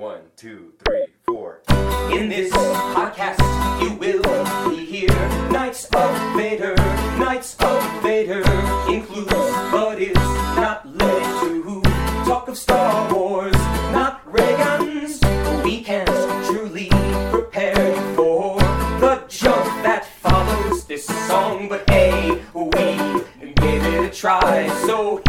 One, two, three, four. In this podcast, you will be here. Knights of Vader, Knights of Vader includes, but is not limited to talk of Star Wars, not ray guns. We can't truly prepare you for the jump that follows this song, but hey, we gave it a try. So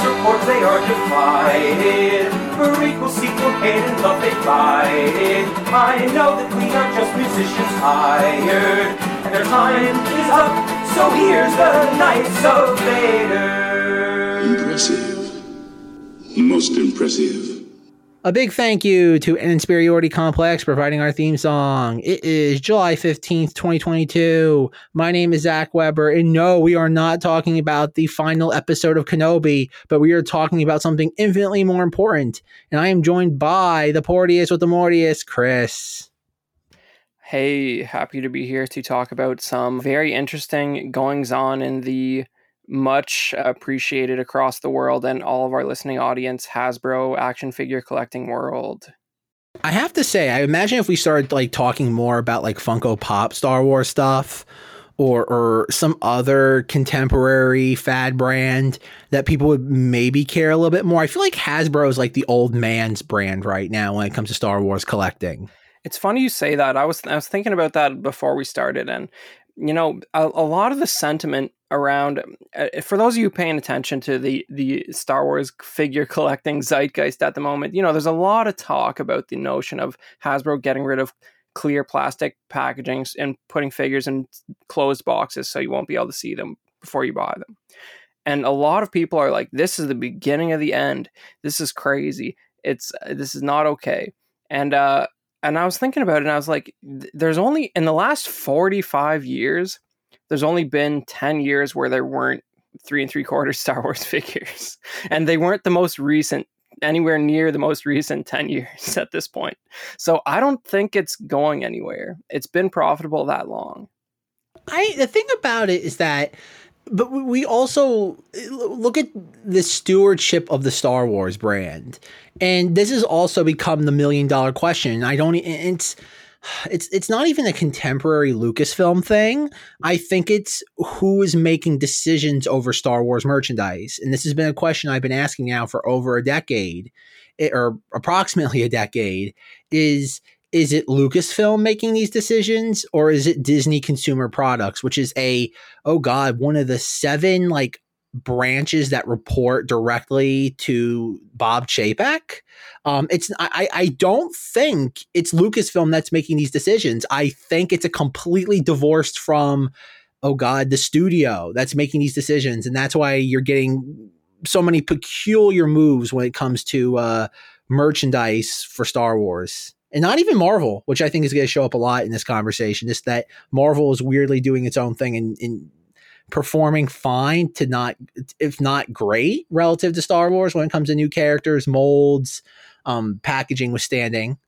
They are divided. Prequel, sequel, hate and love they fight. I know that we are just musicians hired, and their time is up. So here's the Knights of Vader. Impressive. Most impressive. A big thank you to An Inferiority Complex providing our theme song. It is July 15th, 2022. My name is Zach Weber, and no, we are not talking about the final episode of Kenobi, but we are talking about something infinitely more important. And I am joined by the Porteous with the Mortius, Chris. Hey, happy to be here to talk about some very interesting goings on in the much appreciated across the world and all of our listening audience Hasbro action figure collecting world. I have to say, I imagine if we started like talking more about like Funko Pop Star Wars stuff or or some other contemporary fad brand that people would maybe care a little bit more. I feel like Hasbro is like the old man's brand right now when it comes to Star Wars collecting. It's funny you say that. I was I was thinking about that before we started and you know, a, a lot of the sentiment around uh, for those of you paying attention to the the Star Wars figure collecting zeitgeist at the moment, you know, there's a lot of talk about the notion of Hasbro getting rid of clear plastic packaging and putting figures in closed boxes so you won't be able to see them before you buy them. And a lot of people are like this is the beginning of the end. This is crazy. It's uh, this is not okay. And uh and I was thinking about it and I was like there's only in the last 45 years there's only been 10 years where there weren't three and three quarters Star Wars figures. And they weren't the most recent, anywhere near the most recent 10 years at this point. So I don't think it's going anywhere. It's been profitable that long. I the thing about it is that but we also look at the stewardship of the Star Wars brand. And this has also become the million dollar question. I don't it's it's it's not even a contemporary Lucasfilm thing. I think it's who is making decisions over Star Wars merchandise, and this has been a question I've been asking now for over a decade, eh, or approximately a decade. Is is it Lucasfilm making these decisions, or is it Disney Consumer Products, which is a oh god one of the seven like branches that report directly to Bob Chapek. Um, it's I, I don't think it's Lucasfilm that's making these decisions. I think it's a completely divorced from oh god the studio that's making these decisions, and that's why you're getting so many peculiar moves when it comes to uh, merchandise for Star Wars. And not even Marvel, which I think is going to show up a lot in this conversation. Just that Marvel is weirdly doing its own thing and, and performing fine to not, if not great, relative to Star Wars when it comes to new characters, molds, um, packaging withstanding.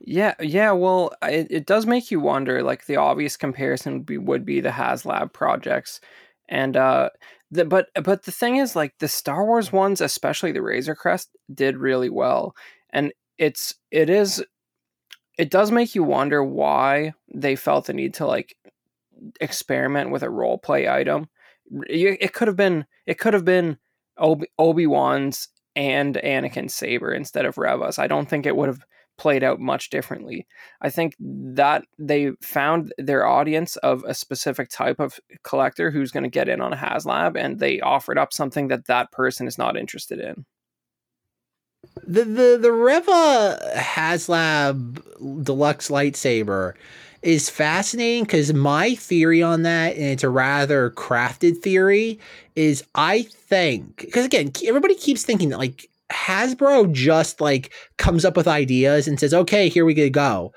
Yeah, yeah. Well, it, it does make you wonder. Like the obvious comparison would be, would be the HasLab projects, and uh, the, but but the thing is, like the Star Wars ones, especially the Razor Crest, did really well, and it's it is it does make you wonder why they felt the need to like experiment with a role play item. It could have been it could have been Obi Wan's and Anakin's saber instead of Reva's. I don't think it would have played out much differently. I think that they found their audience of a specific type of collector who's going to get in on a HasLab, and they offered up something that that person is not interested in. The the the Reva HasLab deluxe lightsaber is fascinating because my theory on that, and it's a rather crafted theory, is I think because again, everybody keeps thinking that like Hasbro just like comes up with ideas and says, "Okay, here we go."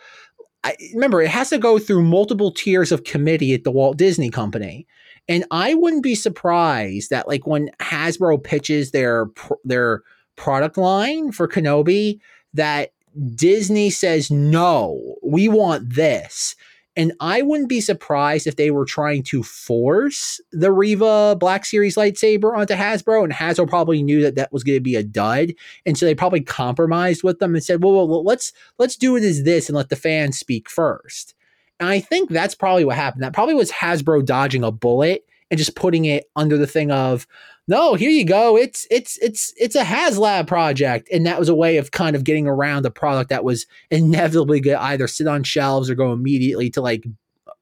I, remember, it has to go through multiple tiers of committee at the Walt Disney Company, and I wouldn't be surprised that like when Hasbro pitches their their product line for Kenobi, that Disney says, no, we want this. And I wouldn't be surprised if they were trying to force the Reva Black Series lightsaber onto Hasbro, and Hasbro probably knew that that was going to be a dud, and so they probably compromised with them and said, "Well, well, let's let's do it as this and let the fans speak first. And I think that's probably what happened. That probably was Hasbro dodging a bullet and just putting it under the thing of, no, here you go. It's it's it's it's a HasLab project, and that was a way of kind of getting around a product that was inevitably going to either sit on shelves or go immediately to like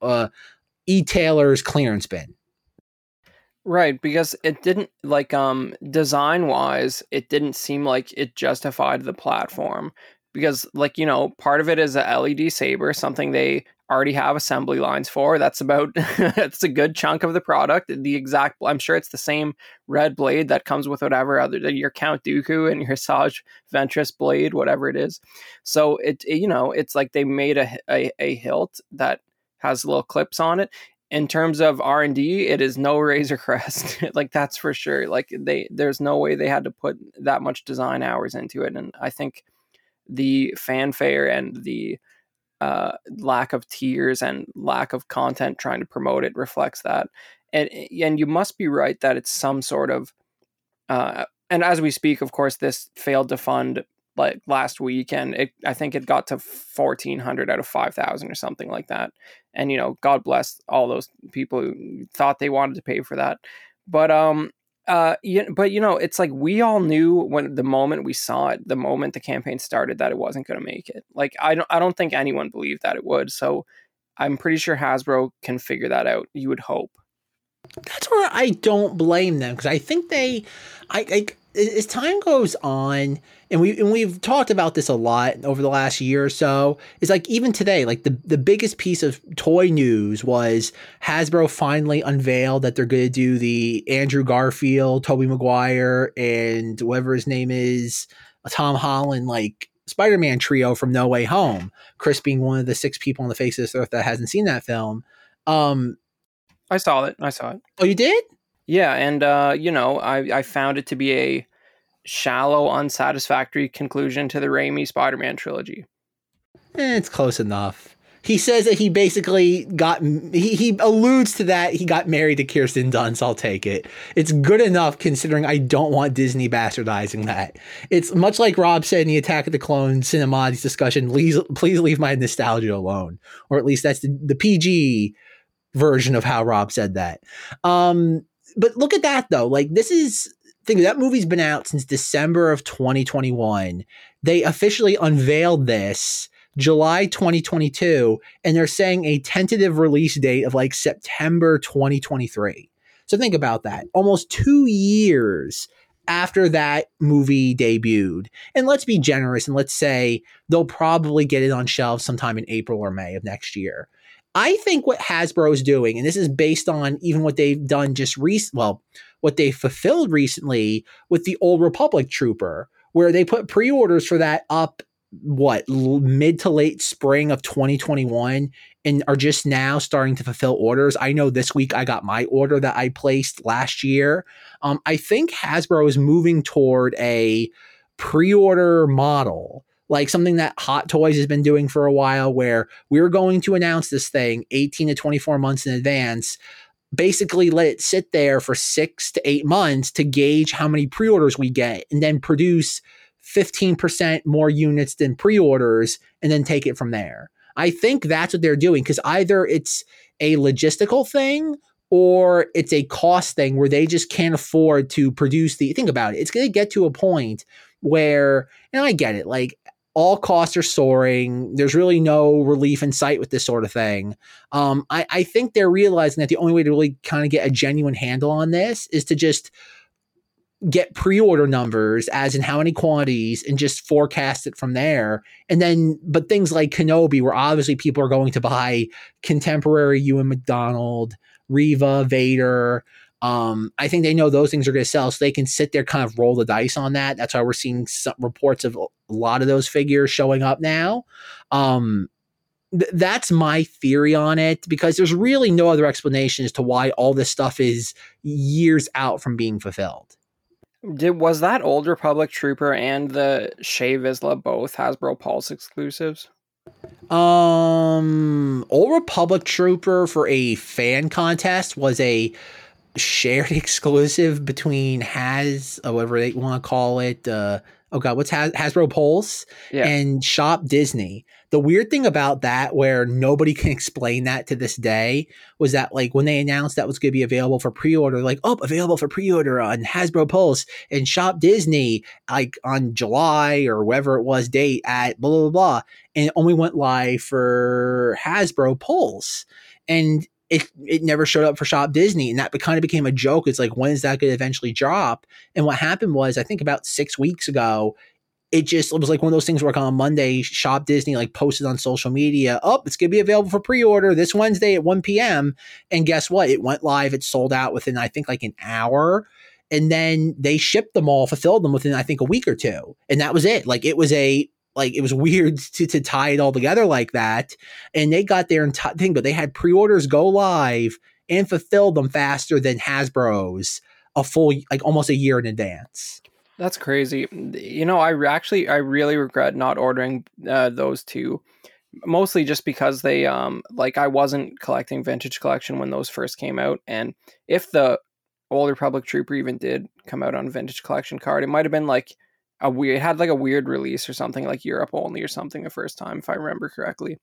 uh, e-tailers clearance bin. Right, because it didn't like um design wise, it didn't seem like it justified the platform because like you know part of it is a led saber something they already have assembly lines for that's about that's a good chunk of the product. The exact i'm sure it's the same red blade that comes with whatever other your count dooku and your saj ventress blade whatever it is. So it, it you know it's like they made a, a, a hilt that has little clips on it. In terms of r&d it is no razor crest like that's for sure. Like they there's no way they had to put that much design hours into it. And i think the fanfare and the uh, lack of tears and lack of content trying to promote it reflects that. And and you must be right that it's some sort of uh, and as we speak, of course, this failed to fund like last week, and it, I think it got to fourteen hundred out of five thousand or something like that. And you know, God bless all those people who thought they wanted to pay for that. But um, uh, yeah, but you know, it's like we all knew when the moment we saw it, the moment the campaign started, that it wasn't going to make it. Like I don't, I don't think anyone believed that it would. So I'm pretty sure Hasbro can figure that out. You would hope. That's where I don't blame them because I think they, I, I as time goes on, and we and we've talked about this a lot over the last year or so, is like even today, like the the biggest piece of toy news was Hasbro finally unveiled that they're going to do the Andrew Garfield, Tobey Maguire, and whatever his name is, Tom Holland, like Spider-Man trio from No Way Home. Chris being one of the six people on the face of this earth that hasn't seen that film. Um, I saw it. I saw it. Oh, you did? Yeah, and uh, you know, I I found it to be a shallow, unsatisfactory conclusion to the Raimi Spider-Man trilogy. Eh, it's close enough. He says that he basically got he, he alludes to that he got married to Kirsten Dunst. I'll take it. It's good enough considering I don't want Disney bastardizing that. It's much like Rob said in the Attack of the Clones Cinematics discussion. Please, please leave my nostalgia alone, or at least that's the, the PG version of how Rob said that. Um, but look at that though. Like this is think that movie's been out since December of 2021. They officially unveiled this July 2022, and they're saying a tentative release date of like September 2023. So think about that. Almost two years after that movie debuted. And let's be generous and let's say they'll probably get it on shelves sometime in April or May of next year. I think what Hasbro is doing, and this is based on even what they've done just recent, well, what they fulfilled recently with the Old Republic Trooper, where they put pre-orders for that up what mid to late spring of 2021 and are just now starting to fulfill orders. I know this week I got my order that I placed last year. Um, I think Hasbro is moving toward a pre-order model like something that Hot Toys has been doing for a while, where we're going to announce this thing 18 to 24 months in advance. Basically, let it sit there for six to eight months to gauge how many pre orders we get and then produce 15% more units than pre orders and then take it from there. I think that's what they're doing because either it's a logistical thing or it's a cost thing where they just can't afford to produce the think about it. It's going to get to a point where, and I get it, like all costs are soaring. There's really no relief in sight with this sort of thing. Um, I, I think they're realizing that the only way to really kind of get a genuine handle on this is to just get pre-order numbers as in how many quantities and just forecast it from there and then but things like kenobi where obviously people are going to buy contemporary ewan mcdonald reva vader um, I think they know those things are going to sell, so they can sit there, kind of roll the dice on that. That's why we're seeing some reports of a lot of those figures showing up now. Um, th- that's my theory on it because there's really no other explanation as to why all this stuff is years out from being fulfilled. Did was that Old Republic Trooper and the Shae Vizsla both Hasbro Pulse exclusives? Um, Old Republic Trooper for a fan contest was a shared exclusive between Has, or whatever they want to call it. Uh, oh god, what's Has- Hasbro Pulse Yeah. and Shop Disney. The weird thing about that, where nobody can explain that to this day, was that like when they announced that was going to be available for pre-order, like oh, available for pre-order on Hasbro Pulse and Shop Disney, like on July or whatever it was date at blah blah blah, blah and it only went live for Hasbro Pulse, and it it never showed up for Shop Disney, and that kind of became a joke. It's like when is that going to eventually drop? And what happened was, I think about six weeks ago, it just it was like one of those things where like on Monday, Shop Disney like posted on social media, oh, it's gonna be available for pre-order this Wednesday at 1 p.m. And guess what? It went live, it sold out within I think like an hour. And then they shipped them all, fulfilled them within I think a week or two. And that was it. Like it was a like it was weird to, to tie it all together like that. And they got their entire thing, but they had pre-orders go live and fulfilled them faster than Hasbro's a full like almost a year in advance. That's crazy. You know, I actually I really regret not ordering uh, those two, mostly just because they um like I wasn't collecting vintage collection when those first came out, and if the Old Republic Trooper even did come out on vintage collection card, it might have been like a weird had like a weird release or something like Europe only or something the first time if I remember correctly.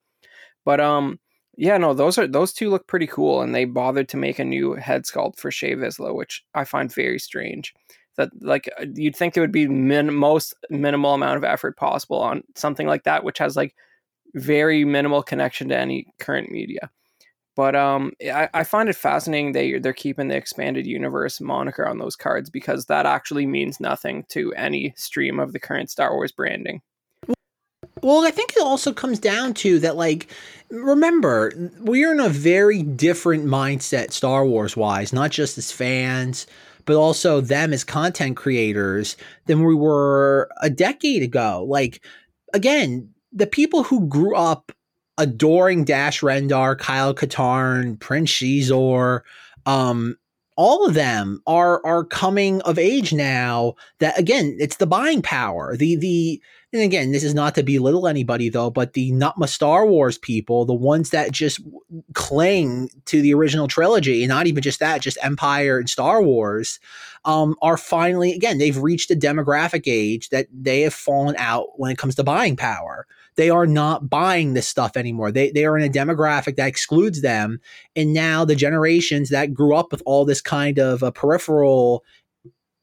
But um yeah, no, those are those two look pretty cool, and they bothered to make a new head sculpt for Shae Vizsla, which I find very strange that like uh, you'd think there would be min- most minimal amount of effort possible on something like that which has like very minimal connection to any current media but um I, I find it fascinating they they're keeping the expanded universe moniker on those cards because that actually means nothing to any stream of the current star wars branding Well, I think it also comes down to that, like, remember, we're in a very different mindset, Star Wars wise, not just as fans, but also them as content creators than we were a decade ago. Like, again, the people who grew up adoring Dash Rendar, Kyle Katarn, Prince Xizor, um, all of them are are coming of age now that again it's the buying power. The the and again this is not to belittle anybody though but the nutma star wars people the ones that just cling to the original trilogy and not even just that just empire and star wars um, are finally again they've reached a demographic age that they have fallen out when it comes to buying power they are not buying this stuff anymore. They, they are in a demographic that excludes them. And now the generations that grew up with all this kind of uh, peripheral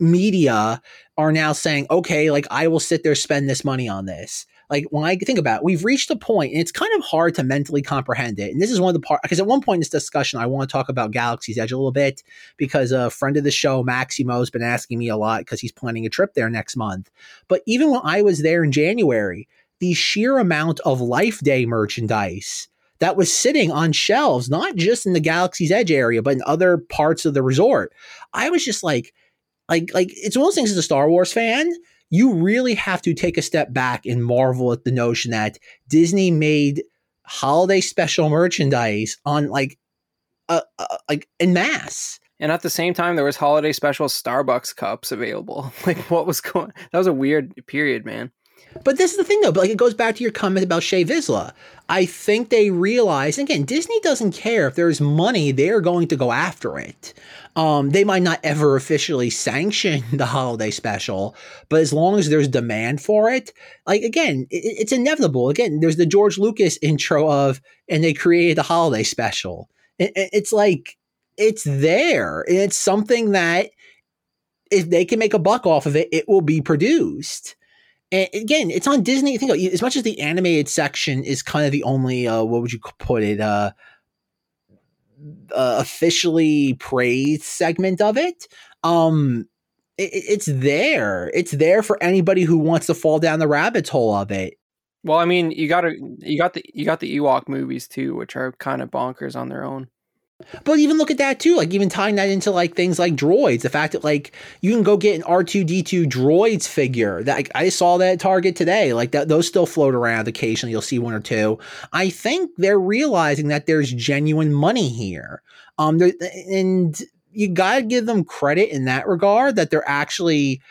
media are now saying okay like i will sit there spend this money on this. Like when i think about it we've reached a point and it's kind of hard to mentally comprehend it. And this is one of the part because at one point in this discussion i want to talk about galaxy's edge a little bit because a friend of the show maximo has been asking me a lot because he's planning a trip there next month. But even when i was there in january the sheer amount of life day merchandise that was sitting on shelves, not just in the Galaxy's Edge area, but in other parts of the resort. I was just like, like, like it's one of those things as a Star Wars fan, you really have to take a step back and marvel at the notion that Disney made holiday special merchandise on like, uh, uh like in mass. and at the same time there was holiday special starbucks cups available like what was going that was a weird period man But this is the thing, though. But like, it goes back to your comment about Shae Vizsla. I think they realize again, Disney doesn't care if there's money; they're going to go after it. Um, they might not ever officially sanction the holiday special, but as long as there's demand for it, like again, it, it's inevitable. Again, there's the George Lucas intro of, and they created the holiday special. It, it- it's like it's there, it's something that if they can make a buck off of it, it will be produced. And again, it's on Disney. Think as much as the animated section is kind of the only uh, what would you put it uh, uh officially praised segment of it. Um, it, it- it's there. It's there for anybody who wants to fall down the rabbit hole of it. well i mean you gotta you got the you got the ewok movies too which are kind of bonkers on their own But even look at that too, like even tying that into like things like droids. The fact that like you can go get an R two D two droids figure. That like, I saw that at Target today. Like that, those still float around occasionally. You'll see one or two. I think they're realizing that there's genuine money here. Um, and you gotta give them credit in that regard that they're actually.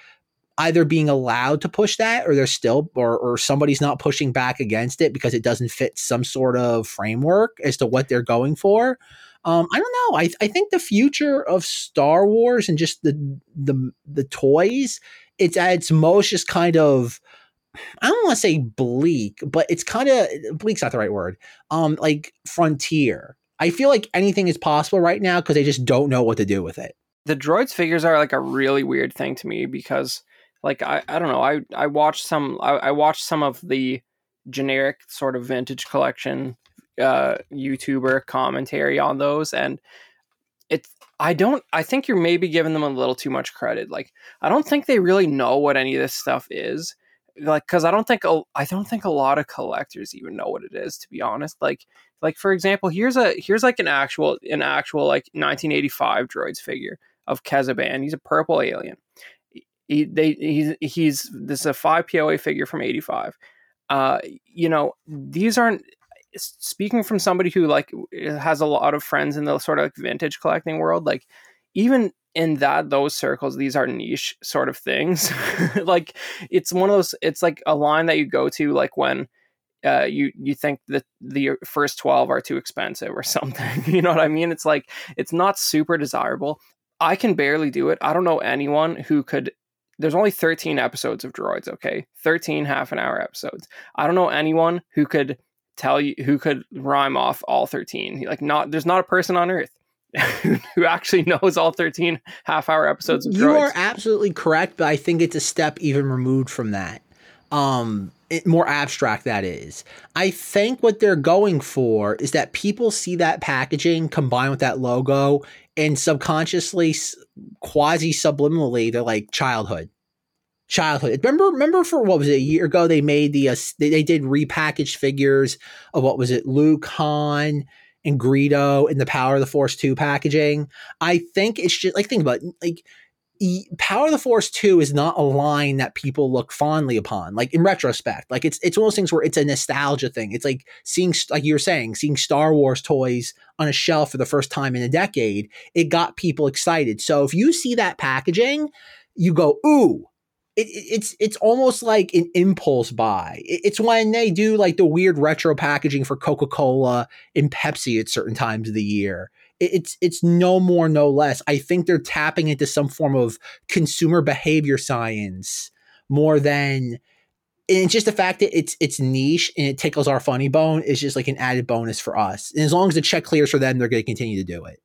either being allowed to push that or they're still or, or somebody's not pushing back against it because it doesn't fit some sort of framework as to what they're going for um, I don't know. I, I think the future of Star Wars and just the the the toys, it's at its most just kind of I don't want to say bleak, but it's kind of bleak's not the right word. Um, like frontier. I feel like anything is possible right now because they just don't know what to do with it. The droids figures are like a really weird thing to me because like I, I don't know I I watched some I, I watched some of the generic sort of vintage collection uh, YouTuber commentary on those, and it's I don't I think you're maybe giving them a little too much credit. Like I don't think they really know what any of this stuff is. Like because I don't think a, I don't think a lot of collectors even know what it is. To be honest, like like for example, here's a here's like an actual an actual like 1985 droids figure of Kez-Iban. He's a purple alien. He, they he's he's this is a five POA figure from 85. Uh, you know these aren't speaking from somebody who like has a lot of friends in the sort of like vintage collecting world, like even in that those circles, these are niche sort of things. like it's one of those. It's like a line that you go to like when uh, you you think that the first 12 are too expensive or something you know what i mean it's like it's not super desirable i can barely do it i don't know anyone who could there's only 13 episodes of droids okay 13 half an hour episodes i don't know anyone who could tell you who could rhyme off all 13 like not there's not a person on earth who actually knows all 13 half hour episodes of you droids. are absolutely correct but i think it's a step even removed from that. Um it, more abstract that is. I think what they're going for is that people see that packaging combined with that logo and subconsciously quasi subliminally they're like childhood childhood. Remember, remember for what was it a year ago? They made the uh, they, they did repackaged figures of what was it, Luke, Han, and Greedo in the Power of the Force two packaging. I think it's just like think about it, like. Power of the Force 2 is not a line that people look fondly upon. Like in retrospect, like it's it's one of those things where it's a nostalgia thing. It's like seeing like you were saying, seeing Star Wars toys on a shelf for the first time in a decade. It got people excited. So if you see that packaging, you go, "Ooh, it, it's it's almost like an impulse buy. it's when they do like the weird retro packaging for Coca Cola and Pepsi at certain times of the year. it's it's no more, no less. I think they're tapping into some form of consumer behavior science more than. And just the fact that it's it's niche and it tickles our funny bone is just like an added bonus for us. And as long as the check clears for them, they're going to continue to do it.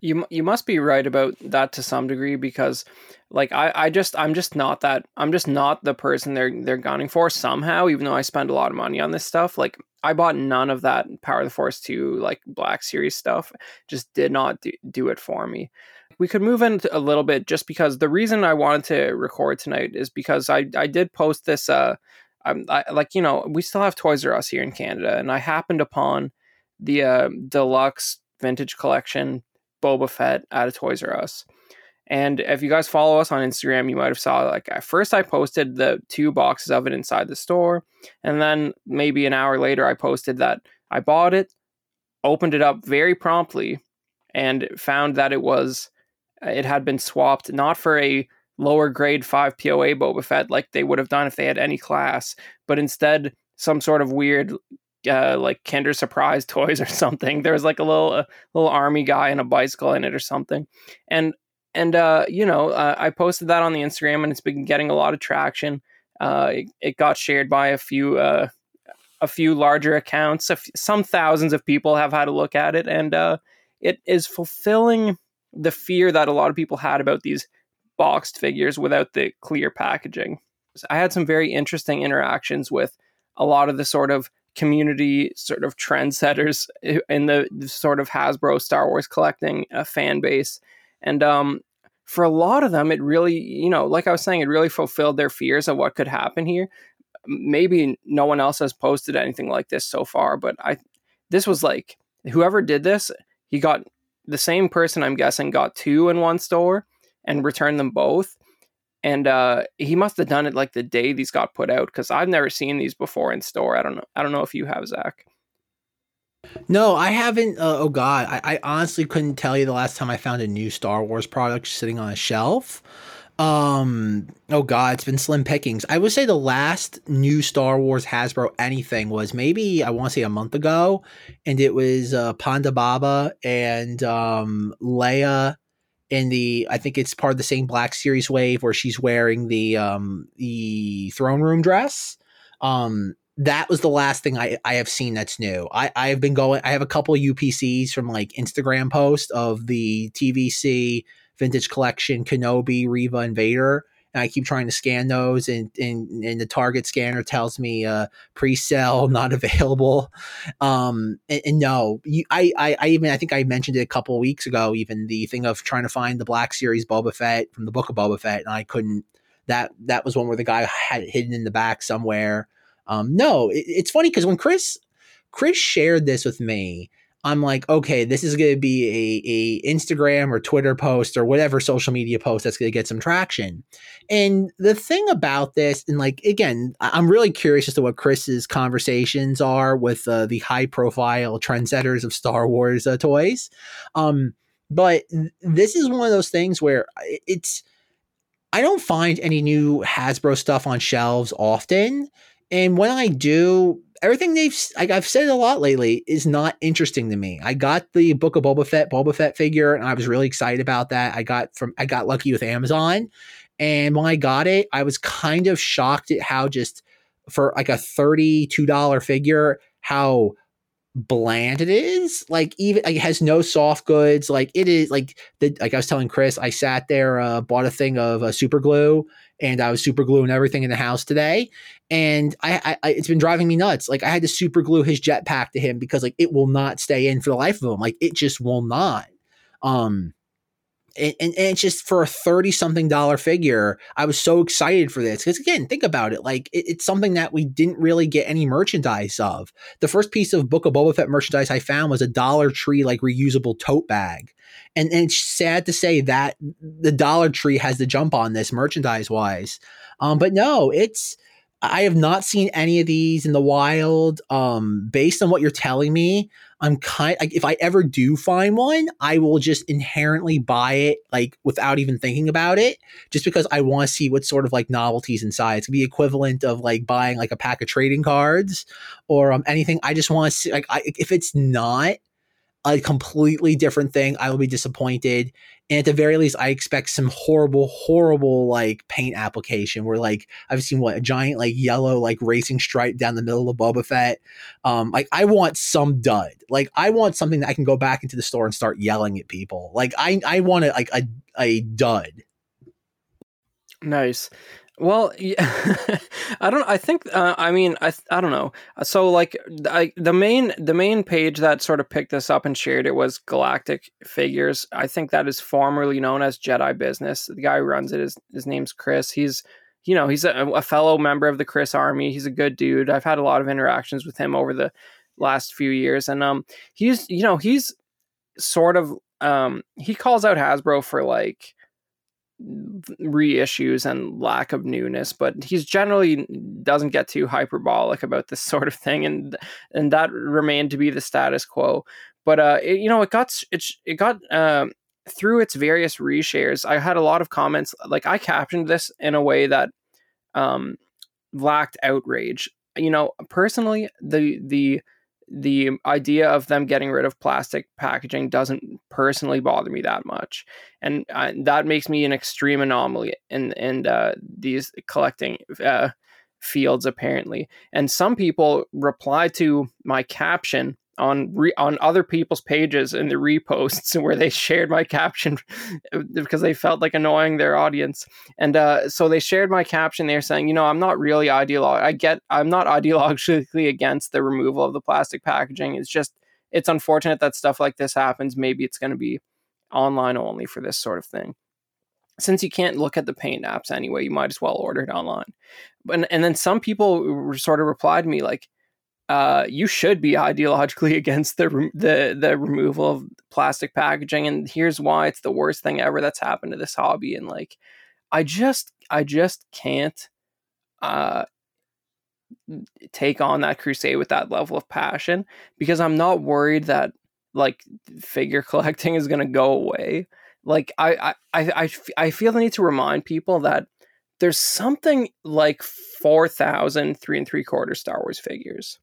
You you must be right about that to some degree because like I, I just I'm just not that I'm just not the person they're they're gunning for somehow even though I spend a lot of money on this stuff. Like I bought none of that Power of the Force 2 like Black Series stuff just did not do, do it for me. We could move into a little bit just because the reason I wanted to record tonight is because I I did post this uh I'm I, like you know we still have Toys R Us here in Canada and I happened upon the uh, deluxe vintage collection Boba Fett out of Toys R Us. And if you guys follow us on Instagram, you might have saw like at first I posted the two boxes of it inside the store, and then maybe an hour later I posted that I bought it, opened it up very promptly, and found that it was it had been swapped not for a lower grade 5 POA Boba Fett like they would have done if they had any class, but instead some sort of weird uh, like Kinder Surprise toys or something. There was like a little a little army guy and a bicycle in it or something, and and uh, you know uh, I posted that on the Instagram and it's been getting a lot of traction. Uh, it, it, got shared by a few uh, a few larger accounts. some thousands of people have had a look at it, and uh, it is fulfilling the fear that a lot of people had about these boxed figures without the clear packaging. I had some very interesting interactions with a lot of the sort of community sort of trendsetters in the, sort of Hasbro Star Wars collecting uh, fan base. And um, for a lot of them, it really, you know, like I was saying, it really fulfilled their fears of what could happen here. Maybe no one else has posted anything like this so far, but I, this was like whoever did this, he got the same person. I'm guessing got two in one store and returned them both and uh, he must have done it like the day these got put out because I've never seen these before in store. I don't know. I don't know if you have, Zach. No, I haven't. Uh, oh God, I, I, honestly couldn't tell you the last time I found a new Star Wars product sitting on a shelf. Um. Oh God, it's been slim pickings. I would say the last new Star Wars Hasbro anything was maybe I want to say a month ago, and it was uh, Ponda Baba and um, Leia in the I think it's part of the same Black Series wave where she's wearing the um the throne room dress. Um that was the last thing I, I have seen that's new. I, I have been going I have a couple UPCs from like Instagram posts of the TVC vintage collection Kenobi, Reva, and Vader. And I keep trying to scan those, and and, and the Target scanner tells me uh, pre-sale not available. Um, and, and no, you, I, I I even I think I mentioned it a couple weeks ago. Even the thing of trying to find the Black Series Boba Fett from the Book of Boba Fett, and I couldn't. That that was one where the guy had it hidden in the back somewhere. Um, no, it, it's funny because when Chris Chris shared this with me, I'm like, okay, this is going to be a, a Instagram or Twitter post or whatever social media post that's going to get some traction. And the thing about this, and like again, I'm really curious as to what Chris's conversations are with uh, the high profile trendsetters of Star Wars uh, toys. Um, but this is one of those things where it's I don't find any new Hasbro stuff on shelves often. And when I do, everything they've like I've said a lot lately is not interesting to me. I got the Book of Boba Fett Boba Fett figure and I was really excited about that. I got from I got lucky with Amazon and when I got it, I was kind of shocked at how just for like a $32 figure how bland it is like even like it has no soft goods like it is like the like i was telling chris i sat there uh bought a thing of uh, super glue and i was super gluing everything in the house today. And I, I it's been driving me nuts. Like i had to super glue his jetpack to him because like it will not stay in for the life of him. Like it just will not. Um and, and, and it's just for a 30 something dollar figure i was so excited for this. Because again think about it like it, it's something that we didn't really get any merchandise of. The first piece of book of boba fett merchandise i found was a dollar tree like reusable tote bag. And, and it's sad to say that the dollar tree has the jump on this merchandise wise um but no it's I have not seen any of these in the wild. Um, based on what you're telling me, I'm kind like if I ever do find one, I will just inherently buy it like without even thinking about it, just because I want to see what sort of like novelties inside. It's be equivalent of like buying like a pack of trading cards or um anything. I just want to see like I, if it's not a completely different thing, I will be disappointed. And at the very least, I expect some horrible, horrible like paint application where like I've seen what a giant like yellow like racing stripe down the middle of Boba Fett. Um, like I want some dud. Like I want something that I can go back into the store and start yelling at people. Like I I want it like a a dud. Nice. Well, yeah, I don't. I think. Uh, I mean, I. I don't know. So, like, I, the main the main page that sort of picked this up and shared it was Galactic Figures. I think that is formerly known as Jedi Business. The guy who runs it is his name's Chris. He's, you know, he's a, a fellow member of the Chris Army. He's a good dude. I've had a lot of interactions with him over the last few years, and um, he's, you know, he's sort of um, he calls out Hasbro for like reissues and lack of newness but he's generally doesn't get too hyperbolic about this sort of thing and and that remained to be the status quo. But uh it, you know it got it, it got um through its various reshares. I had a lot of comments like i captioned this in a way that um lacked outrage. You know personally the the the idea of them getting rid of plastic packaging doesn't personally bother me that much, and uh, that makes me an extreme anomaly in in uh, these collecting uh, fields apparently. And some people reply to my caption on re- on other people's pages in the reposts where they shared my caption because they felt like annoying their audience. And uh, so they shared my caption they're saying you know i'm not really ideolog i get i'm not ideologically against the removal of the plastic packaging. It's just it's unfortunate that stuff like this happens. Maybe it's going to be online only for this sort of thing. Since you can't look at the paint apps anyway you might as well order it online. And, and then some people sort of replied to me like uh, you should be ideologically against the the the removal of plastic packaging, and here's why it's the worst thing ever that's happened to this hobby. And like, I just I just can't uh, take on that crusade with that level of passion because I'm not worried that like figure collecting is going to go away like I, I i i feel the need to remind people that there's something like four thousand three and three quarter Star Wars figures.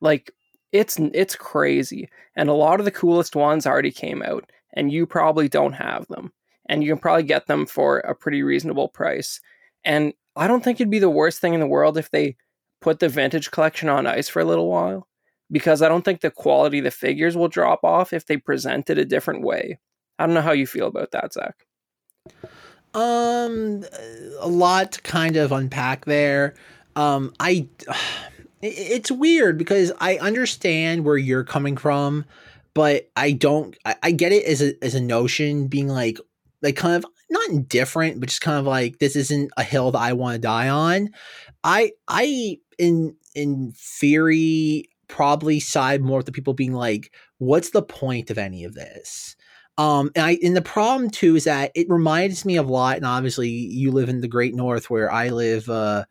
Like it's it's crazy, and a lot of the coolest ones already came out, and you probably don't have them, and you can probably get them for a pretty reasonable price. And I don't think it'd be the worst thing in the world if they put the vintage collection on ice for a little while, because I don't think the quality of the figures will drop off if they present it a different way. I don't know how you feel about that, Zach. Um, a lot to kind of unpack there. Um, I, it's weird because I understand where you're coming from, but I don't. I, I get it as a as a notion being like like kind of not indifferent, but just kind of like this isn't a hill that I want to die on. I I in in theory probably side more with the people being like, what's the point of any of this? Um, and I and the problem too is that it reminds me of a lot, and obviously you live in the Great North where I live, uh,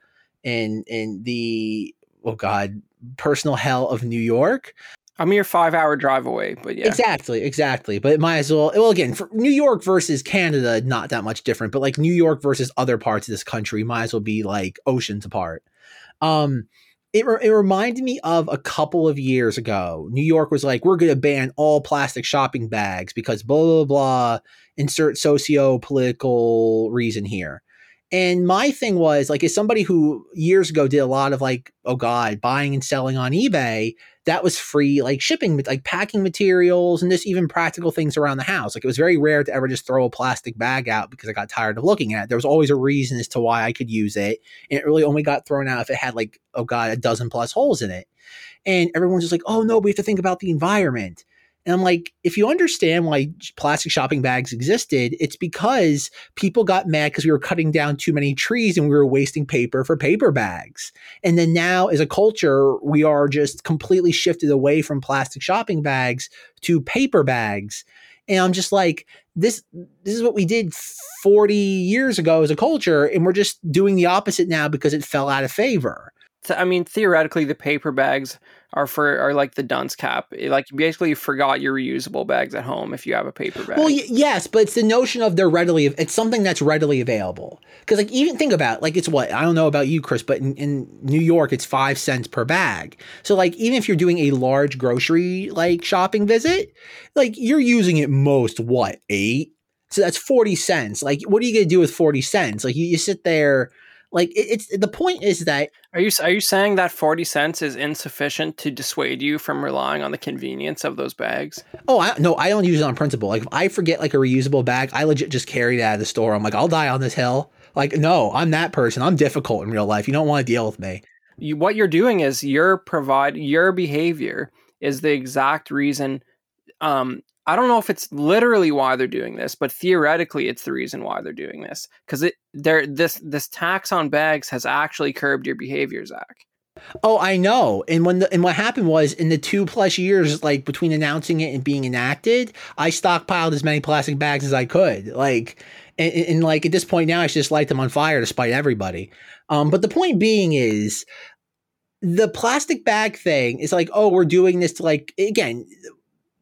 in in the oh god, personal hell of New York. I'm your five hour drive away, but yeah. Exactly, exactly. But it might as well. Well, again, for New York versus Canada, not that much different. But like New York versus other parts of this country, might as well be like oceans apart. Um, it, re- it reminded me of a couple of years ago. New York was like, we're going to ban all plastic shopping bags because blah, blah, blah, insert socio political reason here. And my thing was like, as somebody who years ago did a lot of like, oh God, buying and selling on eBay, that was free, like shipping, like packing materials and just even practical things around the house. Like it was very rare to ever just throw a plastic bag out because I got tired of looking at it. There was always a reason as to why I could use it. And it really only got thrown out if it had like, oh God, a dozen plus holes in it. And everyone's just like, oh no, we have to think about the environment. And I'm like, if you understand why plastic shopping bags existed, it's because people got mad because we were cutting down too many trees and we were wasting paper for paper bags. And then now, as a culture, we are just completely shifted away from plastic shopping bags to paper bags. And I'm just like, this this is what we did 40 years ago as a culture, and we're just doing the opposite now because it fell out of favor. I mean, theoretically, the paper bags are for are like the dunce cap. Eh, like you basically forgot your reusable bags at home if you have a paper bag. Well, y- yes, but it's the notion of they're readily. It's something that's readily available. Because like even think about it, like it's what I don't know about you, Chris, but in, in New York it's five cents per bag. So like even if you're doing a large grocery like shopping visit, like you're using it most what eight. So that's forty cents. Like what are you gonna do with forty cents? Like you, you sit there like it, it's the point is that are you are you saying that forty cents is insufficient to dissuade you from relying on the convenience of those bags? Oh, I, no, I don't use it on principle. Like if I forget like a reusable bag, I legit just carry it out of the store. I'm like, I'll die on this hill. Like no, I'm that person. I'm difficult in real life. You don't want to deal with me. You, what you're doing is you're provide your behavior is the exact reason um, I don't know if it's literally why they're doing this, but theoretically, it's the reason why they're doing this because it there this this tax on bags has actually curbed your behavior, Zach. Oh, I know. And when the and what happened was in the two plus years, like between announcing it and being enacted, I stockpiled as many plastic bags as I could. Like, and, and like at this point now, I should just light them on fire to spite everybody. Um, but the point being is, the plastic bag thing is like, oh, we're doing this to like again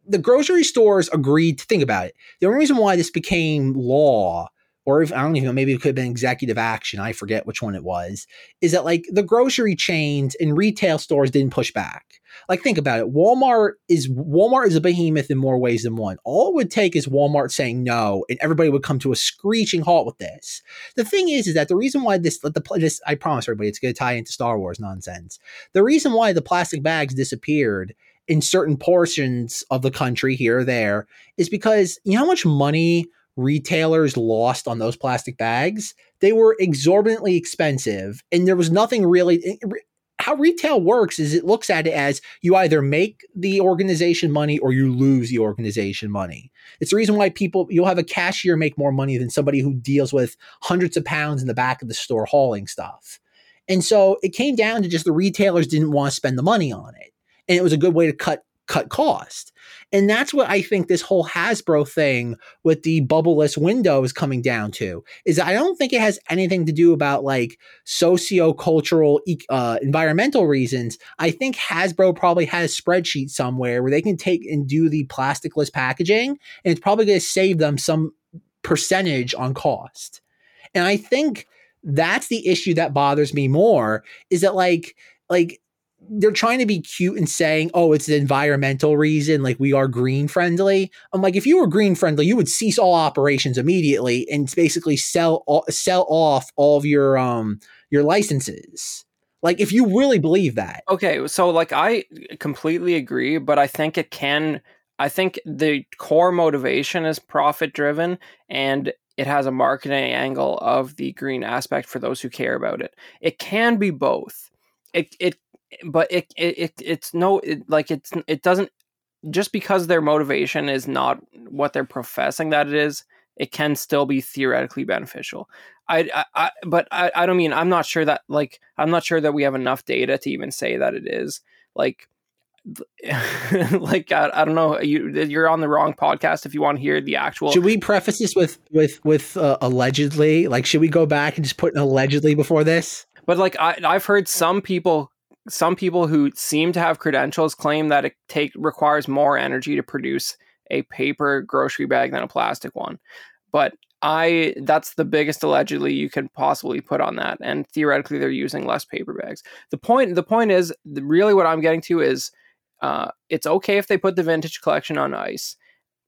the grocery stores agreed to think about it. The only reason why this became law, or if I don't even know, maybe it could have been executive action, I forget which one it was, is that like the grocery chains and retail stores didn't push back. Like think about it. Walmart is Walmart is a behemoth in more ways than one. All it would take is Walmart saying no, and everybody would come to a screeching halt with this. The thing is, is that the reason why this the this I promise everybody it's going to tie into Star Wars nonsense. The reason why the plastic bags disappeared in certain portions of the country here or there is because you know how much money retailers lost on those plastic bags? They were exorbitantly expensive, and there was nothing really. Eh, how retail works is it looks at it as you either make the organization money or you lose the organization money. It's the reason why people you'll have a cashier make more money than somebody who deals with hundreds of pounds in the back of the store hauling stuff. And so it came down to just the retailers didn't want to spend the money on it and it was a good way to cut cut cost. And that's what I think this whole Hasbro thing with the bubbleless window is coming down to. Is I don't think it has anything to do about like socio-cultural uh, environmental reasons. I think Hasbro probably has a spreadsheet somewhere where they can take and do the plasticless packaging and it's probably going to save them some percentage on cost. And I think that's the issue that bothers me more is that like like they're trying to be cute and saying, "Oh, it's an environmental reason, like we are green friendly." I'm like, if you were green friendly, you would cease all operations immediately and basically sell all, sell off all of your um your licenses. Like, if you really believe that, Okay, so like I completely agree, but I think it can. I think the core motivation is profit driven, and it has a marketing angle of the green aspect for those who care about it. It can be both. It it, but it it, it it's no it, like it's it doesn't just because their motivation is not what they're professing that it is. It can still be theoretically beneficial. I, I, I but I, I don't mean I'm not sure that like I'm not sure that we have enough data to even say that it is like like I, I don't know you you're on the wrong podcast if you want to hear the actual should we preface this with with with uh, allegedly? Like, should we go back and just put allegedly before this? but like I, I've heard some people some people who seem to have credentials claim that it take requires more energy to produce a paper grocery bag than a plastic one but I that's the biggest allegedly you can possibly put on that and theoretically they're using less paper bags the point the point is really what I'm getting to is uh, it's okay if they put the vintage collection on ice.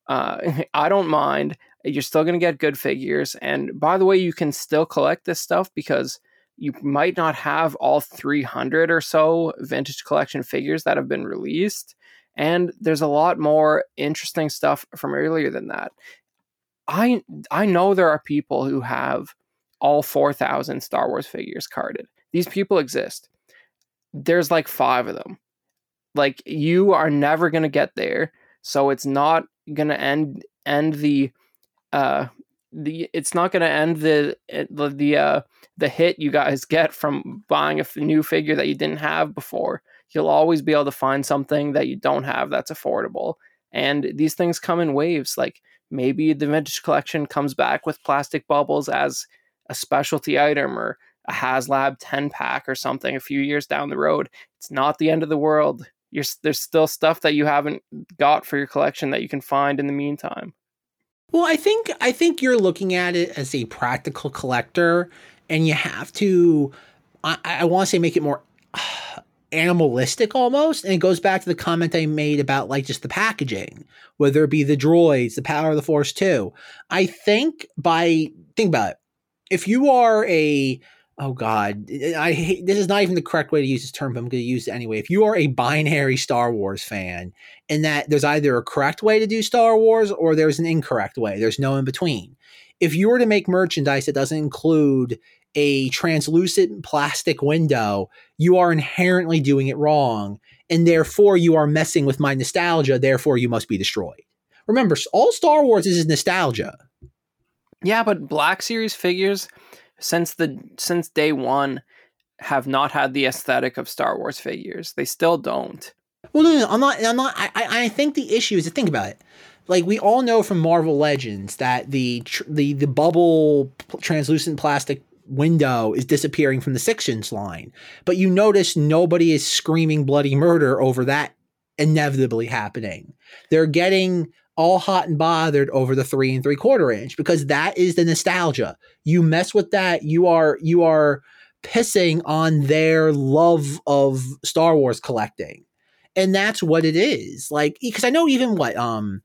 Uh, I don't mind. You're still going to get good figures. And by the way, you can still collect this stuff because you might not have all 300 or so vintage collection figures that have been released. And there's a lot more interesting stuff from earlier than that. I I know there are people who have all 4,000 Star Wars figures carded. These people exist. There's like five of them like you are never going to get there so it's not going to end end the uh the it's not going to end the the the uh the hit you guys get from buying a f- new figure that you didn't have before you'll always be able to find something that you don't have that's affordable and these things come in waves like maybe the vintage collection comes back with plastic bubbles as a specialty item or a HasLab 10 pack or something a few years down the road. It's not the end of the world you're, there's still stuff that you haven't got for your collection that you can find in the meantime. Well, I think I think you're looking at it as a practical collector, and you have to. I, I want to say make it more animalistic almost, and it goes back to the comment I made about like just the packaging, whether it be the droids, the Power of the Force two. I think by think about it, if you are a oh god. I hate this is not even the correct way to use this term but i'm going to use it anyway. If you are a binary star wars fan and that there's either a correct way to do star wars or there's an incorrect way. There's no in between if you were to make merchandise that doesn't include a translucent plastic window you are inherently doing it wrong and therefore you are messing with my nostalgia therefore you must be destroyed. Remember all star wars is nostalgia. Yeah but black series figures since the since day one have not had the aesthetic of Star Wars figures. They still don't. Well, no, no, I'm not. I'm not. I, I think the issue is to think about it. Like we all know from Marvel Legends that the tr- the the bubble translucent plastic window is disappearing from the inch line, but you notice nobody is screaming bloody murder over that inevitably happening. They're getting all hot and bothered over the three and three quarter inch because that is the nostalgia. You mess with that, you are you are pissing on their love of Star Wars collecting. And that's what it is. Like because I know even what um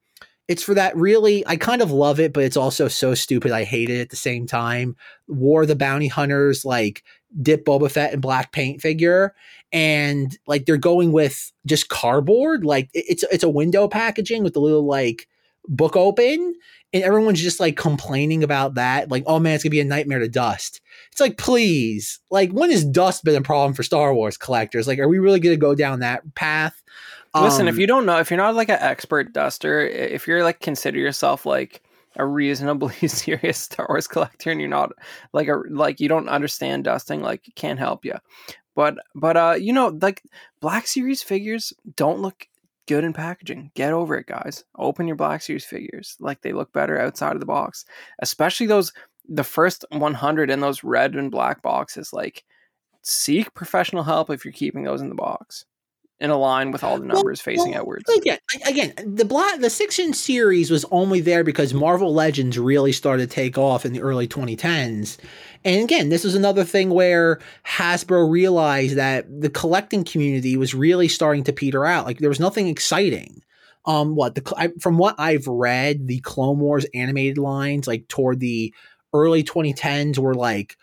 it's for that really I kind of love it, but it's also so stupid I hate it at the same time. War the Bounty Hunters like dip Boba Fett in black paint figure and like they're going with just cardboard like it's it's a window packaging with a little like book open and everyone's just like complaining about that like oh man it's gonna be a nightmare to dust. It's like please like when has dust been a problem for star wars collectors? Like are we really gonna go down that path? Listen, if Um, you don't know, if you're not like an expert duster, if you're like consider yourself like a reasonably serious Star Wars collector and you're not like a like you don't understand dusting, like can't help you. But but uh you know like Black Series figures don't look good in packaging. Get over it, guys. Open your Black Series figures. Like they look better outside of the box. Especially those the first 100 in those red and black boxes like seek professional help if you're keeping those in the box. In a line with all the numbers Well, facing well, outwards. Again, again, the black the six inch series was only there because Marvel Legends really started to take off in the early 2010s. And again, this is another thing where Hasbro realized that the collecting community was really starting to peter out. Like there was nothing exciting. Um, what the I, from what I've read, the Clone Wars animated lines, like toward the early 2010s, were like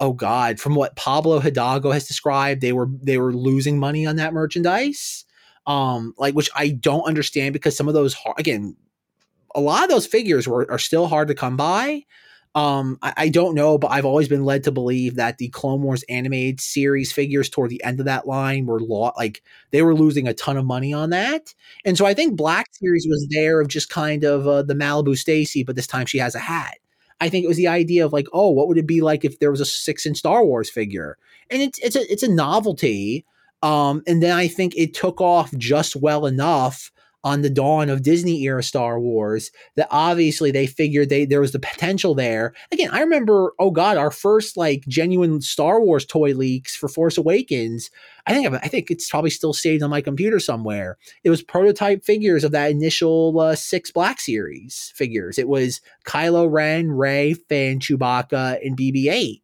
oh god from what pablo hidalgo has described they were they were losing money on that merchandise. Um like which i don't understand because some of those again a lot of those figures were are still hard to come by. Um I, I don't know but i've always been led to believe that the clone wars animated series figures toward the end of that line were lo- like they were losing a ton of money on that. And so i think black series was there of just kind of uh, the malibu stacy but this time she has a hat I think it was the idea of like, oh, what would it be like if there was a six inch Star Wars figure? And it's it's a it's a novelty. Um, and then I think it took off just well enough on the dawn of Disney era Star Wars that obviously they figured they there was the potential there. Again, I remember, oh god, our first like genuine Star Wars toy leaks for Force Awakens. I think I think it's probably still saved on my computer somewhere. It was prototype figures of that initial uh, six Black Series figures. It was Kylo Ren, Rey, Finn, Chewbacca, and BB-8.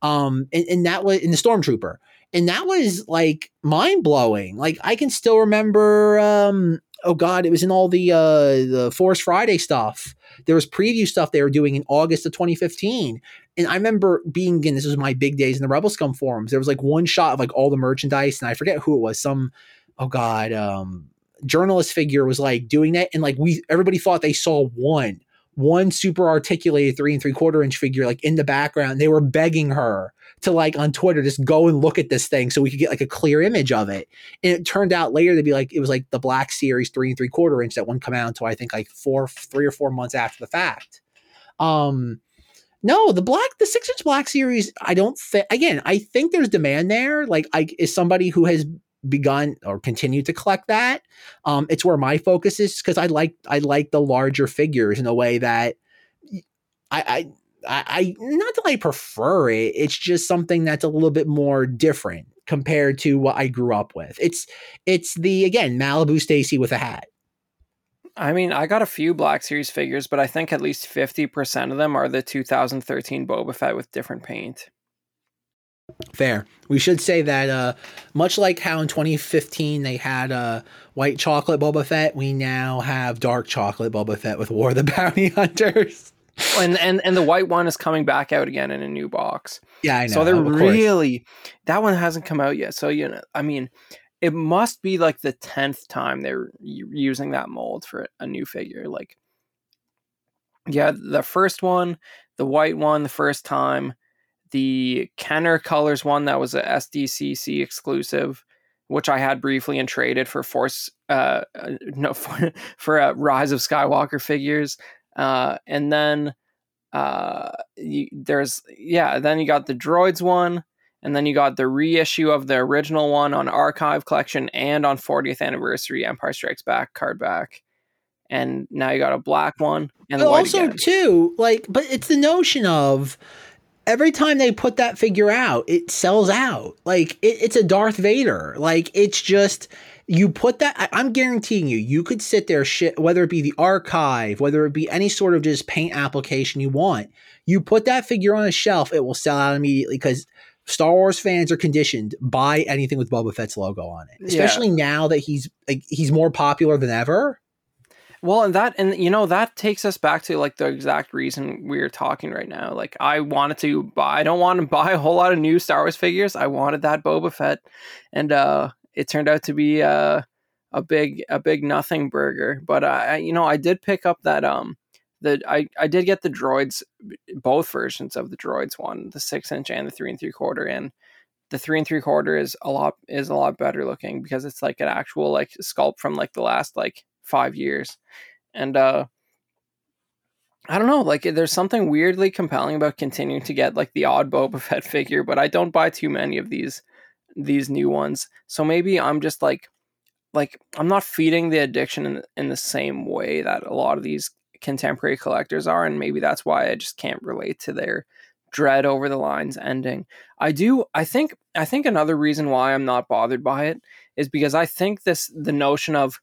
Um, and, and that was in the Stormtrooper and that was like mind blowing. Like I can still remember. Um, oh God, it was in all the uh, the Force Friday stuff. There was preview stuff they were doing in August of 2015, and I remember being. Again, this was my big days in the Rebel Scum forums. There was like one shot of like all the merchandise, and I forget who it was. Some oh God, um, journalist figure was like doing that, and like we everybody thought they saw one one super articulated three and three quarter inch figure like in the background. They were begging her to like on Twitter just go and look at this thing so we could get like a clear image of it. And it turned out later to be like it was like the Black Series three and three quarter inch that wouldn't come out until I think like four, three or four months after the fact. Um, no, the black, the six inch Black Series, I don't think. Again, I think there's demand there. Like, I is somebody who has begun or continued to collect that um it's where my focus is because i like i like the larger figures in a way that i i i not that i prefer it it's just something that's a little bit more different compared to what i grew up with it's it's the again malibu stacy with a hat I mean, I got a few Black Series figures, but I think at least 50% of them are the 2013 Boba Fett with different paint. Fair. We should say that uh, much like how in 2015 they had uh, white chocolate Boba Fett, we now have dark chocolate Boba Fett with War of the Bounty Hunters. and and and the white one is coming back out again in a new box. Yeah, I know. So they're really that one hasn't come out yet. So you know, I mean, it must be like the tenth time they're using that mold for a new figure. Like, yeah, the first one, the white one, the first time, the Kenner Colors one that was a SDCC exclusive, which I had briefly and traded for Force, uh, uh, no, for, for uh, Rise of Skywalker figures, uh, and then uh, you, there's yeah, then you got the Droids one, and then you got the reissue of the original one on Archive Collection and on 40th Anniversary Empire Strikes Back card back. And now you got a black one and the But white also again. too like but it's the notion of every time they put that figure out it sells out like it, it's a darth vader like it's just you put that I, i'm guaranteeing you you could sit there shit whether it be the archive whether it be any sort of just paint application you want you put that figure on a shelf it will sell out immediately because Star Wars fans are conditioned by anything with Boba Fett's logo on it, Yeah. especially now that he's like he's more popular than ever. Well, and that, and you know, that takes us back to like the exact reason we're talking right now. Like, I wanted to buy, I don't want to buy a whole lot of new Star Wars figures. I wanted that Boba Fett, and uh, it turned out to be uh, a big, a big nothing burger. But I, you know, I did pick up that um, the I, I did get the droids, both versions of the droids one, the six inch and the three and three quarter, and the three and three quarter is a lot is a lot better looking because it's like an actual like sculpt from like the last like five years and uh i don't know like there's something weirdly compelling about continuing to get like the odd boba fett figure but i don't buy too many of these these new ones so maybe i'm just like like i'm not feeding the addiction in, in the same way that a lot of these contemporary collectors are and maybe that's why i just can't relate to their dread over the lines ending. I do I think I think another reason why I'm not bothered by it is because I think this the notion of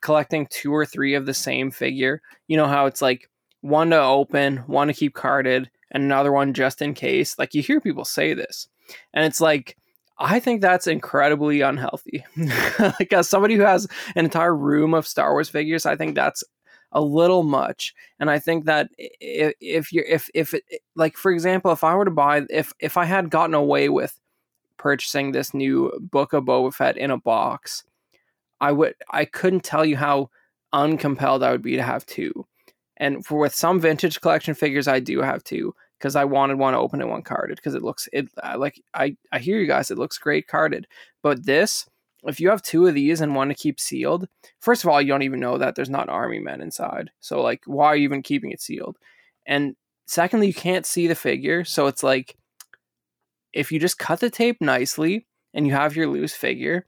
collecting two or three of the same figure, you know how it's like one to open, one to keep carded, and another one just in case. Like you hear people say this. And it's like I think that's incredibly unhealthy. like as somebody who has an entire room of Star Wars figures, I think that's a little much. And I think that if, if you're if if it, like for example, if I were to buy if if I had gotten away with purchasing this new book of Boba Fett in a box, I would I couldn't tell you how uncompelled I would be to have two. And for with some vintage collection figures, I do have two because I wanted one to open and one carded because it looks it like I I hear you guys, it looks great carded. But this if you have two of these and one to keep sealed, first of all, you don't even know that there's not army men inside. So like, why are you even keeping it sealed? And secondly, you can't see the figure, so it's like if you just cut the tape nicely and you have your loose figure,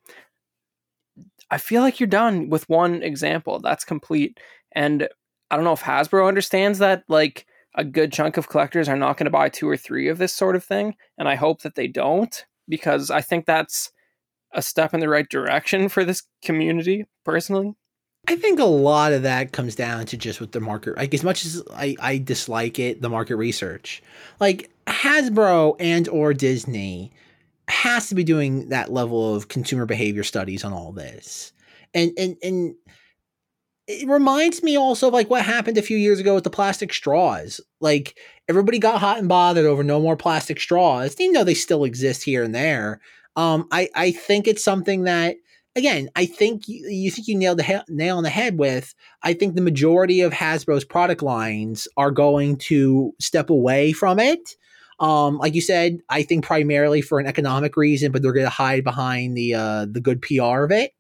I feel like you're done with one example. That's complete. And I don't know if Hasbro understands that like a good chunk of collectors are not going to buy two or three of this sort of thing, and I hope that they don't because I think that's a step in the right direction for this community personally. I think a lot of that comes down to just with the market. Like as much as I, I dislike it, the market research, like Hasbro and or Disney has to be doing that level of consumer behavior studies on all this. And and and it reminds me also of like what happened a few years ago with the plastic straws. Like everybody got hot and bothered over no more plastic straws, even though they still exist here and there. Um, I I think it's something that again I think you, you think you nailed the he- nail on the head with. I think the majority of Hasbro's product lines are going to step away from it. Um, like you said, I think primarily for an economic reason, but they're going to hide behind the uh, the good PR of it.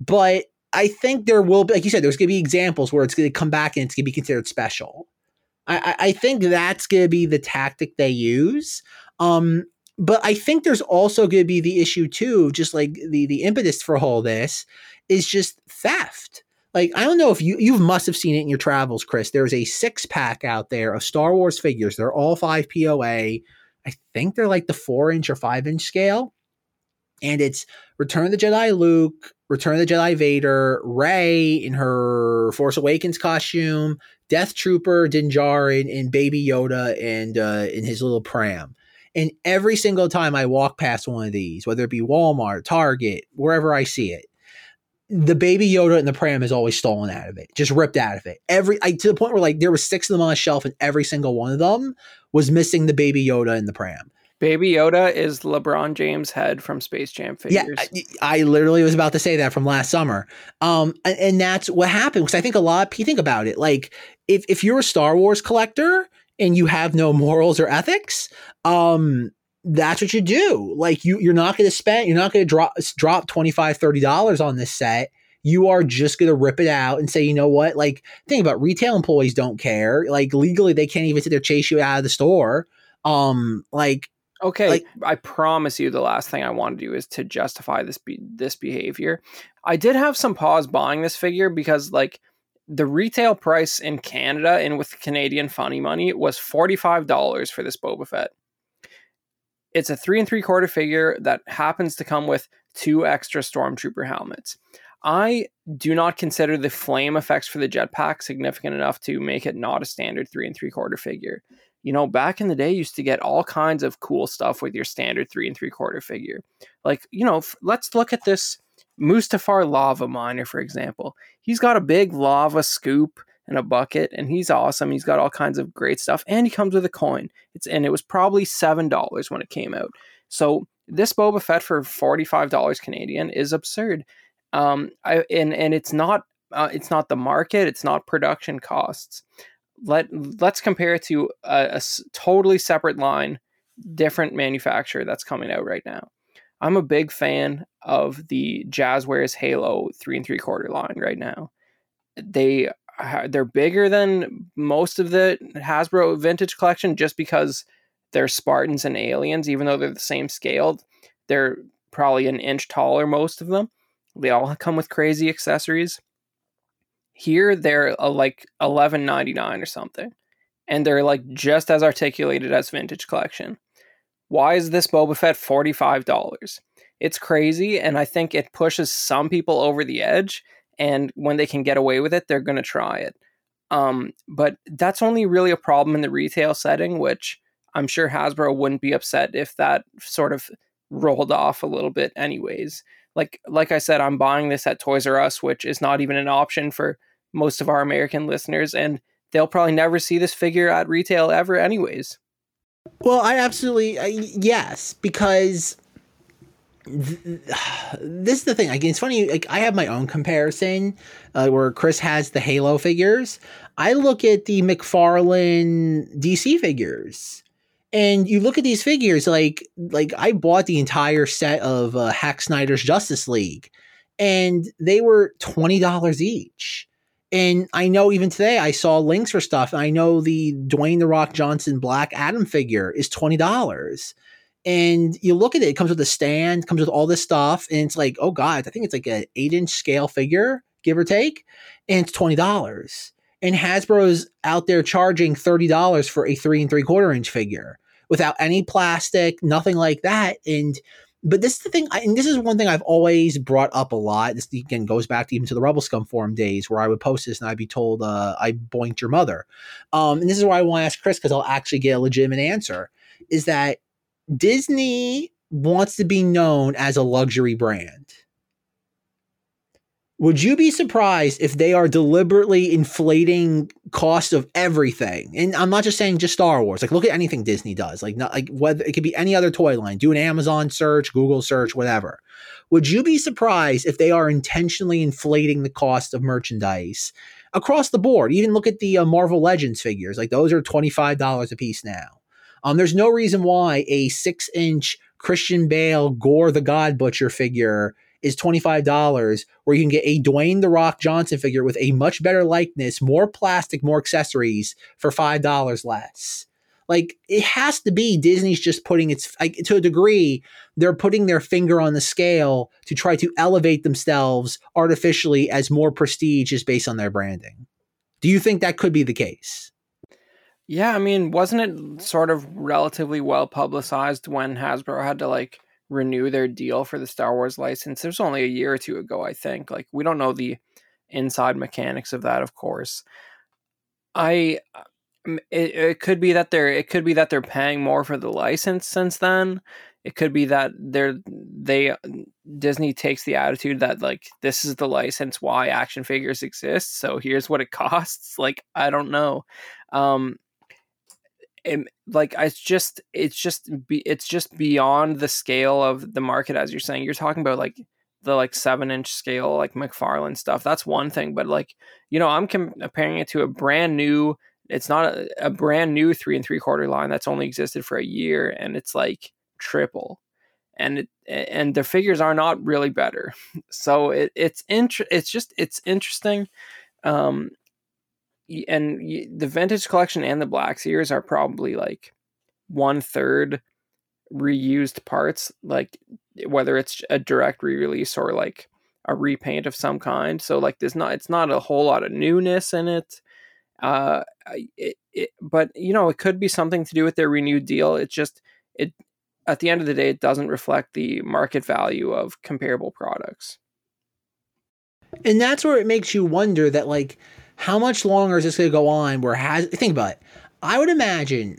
But I think there will be, like you said, there's going to be examples where it's going to come back and it's going to be considered special. I, I think that's going to be the tactic they use. Um, but I think there's also going to be the issue too, just like the the impetus for all this is just theft. Like I don't know if you you must have seen it in your travels, Chris. There's a six pack out there of Star Wars figures. They're all five POA. I think they're like the four inch or five inch scale, and it's Return the Jedi Luke, Return the Jedi Vader, Rey in her Force Awakens costume, Death Trooper Din Djarin, and Baby Yoda and uh, in his little pram. And every single time I walk past one of these, whether it be Walmart, Target, wherever I see it, the baby Yoda in the pram is always stolen out of it, just ripped out of it. Every I, to the point where like there was six of them on a shelf, and every single one of them was missing the baby Yoda in the pram. Baby Yoda is LeBron James' head from Space Jam figures. Yeah, I, I literally was about to say that from last summer. Um, and, and that's what happened because I think a lot of people think about it. Like, if if you're a Star Wars collector and you have no morals or ethics, um, that's what you do. Like you, you're not going to spend, you're not going to drop, drop 25, 30 dollars on this set. You are just going to rip it out and say, you know what? Like think about retail employees don't care. Like legally, they can't even sit there chase you out of the store. Um, like Okay, like, I promise you, the last thing I want to do is to justify this be- this behavior. I did have some pause buying this figure because, like, the retail price in Canada and with Canadian funny money was $45 for this Boba Fett. It's a three and three quarter figure that happens to come with two extra Stormtrooper helmets. I do not consider the flame effects for the jetpack significant enough to make it not a standard three and three quarter figure. You know, back in the day, you used to get all kinds of cool stuff with your standard three and three quarter figure. Like, you know, f- let's look at this Mustafar Lava Miner, for example. He's got a big lava scoop and a bucket, and he's awesome. He's got all kinds of great stuff, and he comes with a coin. It's and it was probably seven dollars when it came out. So this Boba Fett for forty five dollars Canadian is absurd. Um, I, and and it's not uh, it's not the market, it's not production costs. Let let's compare it to a, a totally separate line, different manufacturer that's coming out right now. I'm a big fan of the Jazwares Halo three and three quarter line right now. They they're bigger than most of the Hasbro vintage collection just because they're Spartans and aliens, even though they're the same scale. They're probably an inch taller, most of them. They all come with crazy accessories. Here they're uh, like eleven ninety nine or something, and they're like just as articulated as vintage collection. Why is this Boba Fett $45? It's crazy, and I think it pushes some people over the edge. And when they can get away with it, they're going to try it. Um, but that's only really a problem in the retail setting, which I'm sure Hasbro wouldn't be upset if that sort of rolled off a little bit, anyways. Like like I said, I'm buying this at Toys R Us, which is not even an option for most of our American listeners, and they'll probably never see this figure at retail ever, anyways. Well, I absolutely uh, yes, because th- this is the thing. Like, it's funny. Like, I have my own comparison uh, where Chris has the Halo figures. I look at the McFarlane DC figures, and you look at these figures. Like, like I bought the entire set of uh, Zack Snyder's Justice League, and they were twenty dollars each. And I know even today I saw links for stuff. I know the Dwayne the Rock Johnson Black Adam figure is twenty dollars. And you look at it, it comes with a stand, comes with all this stuff, and it's like, oh god, I think it's like an eight inch scale figure, give or take, and it's twenty dollars. And Hasbro's out there charging thirty dollars for a three and three quarter inch figure without any plastic, nothing like that. And but this is the thing, and this is one thing I've always brought up a lot. This again goes back to even to the Rebel Scum forum days where I would post this and I'd be told uh, I boinked your mother. Um, and this is why I want to ask Chris because I'll actually get a legitimate answer. Is that Disney wants to be known as a luxury brand? Would you be surprised if they are deliberately inflating cost of everything? And I'm not just saying just Star Wars. Like look at anything Disney does. Like not like whether it could be any other toy line. Do an Amazon search, Google search, whatever. Would you be surprised if they are intentionally inflating the cost of merchandise across the board? Even look at the uh, Marvel Legends figures. Like those are $25 a piece now. Um, there's no reason why a six inch Christian Bale Gorr the God Butcher figure is $25, where you can get a Dwayne The Rock Johnson figure with a much better likeness, more plastic, more accessories for $5 less. Like it has to be Disney's just putting its like, to a degree they're putting their finger on the scale to try to elevate themselves artificially as more prestige just based on their branding. Do you think that could be the case? Yeah, I mean, wasn't it sort of relatively well publicized when Hasbro had to like renew their deal for the Star Wars license. There's only a year or two ago, I think. Like we don't know the inside mechanics of that, of course. I it, it could be that they're it could be that they're paying more for the license since then. It could be that they're they Disney takes the attitude that like this is the license why action figures exist, so here's what it costs. Like I don't know. Um it, like it's just it's just be, it's just beyond the scale of the market as you're saying. You're talking about like the like seven inch scale like mcfarlane stuff. That's one thing but like you know i'm comparing it to a brand new it's not a, a brand new three and three quarter line that's only existed for a year and it's like triple. And it and the figures are not really better. So it, it's int- it's just it's interesting um and the vintage collection and the black series are probably like one third reused parts like whether it's a direct re-release or like a repaint of some kind. So like there's not it's not a whole lot of newness in it. Uh it, it, but you know it could be something to do with their renewed deal. It's just it at the end of the day it doesn't reflect the market value of comparable products. And that's where it makes you wonder that like how much longer is this going to go on? Where has think about it. I would imagine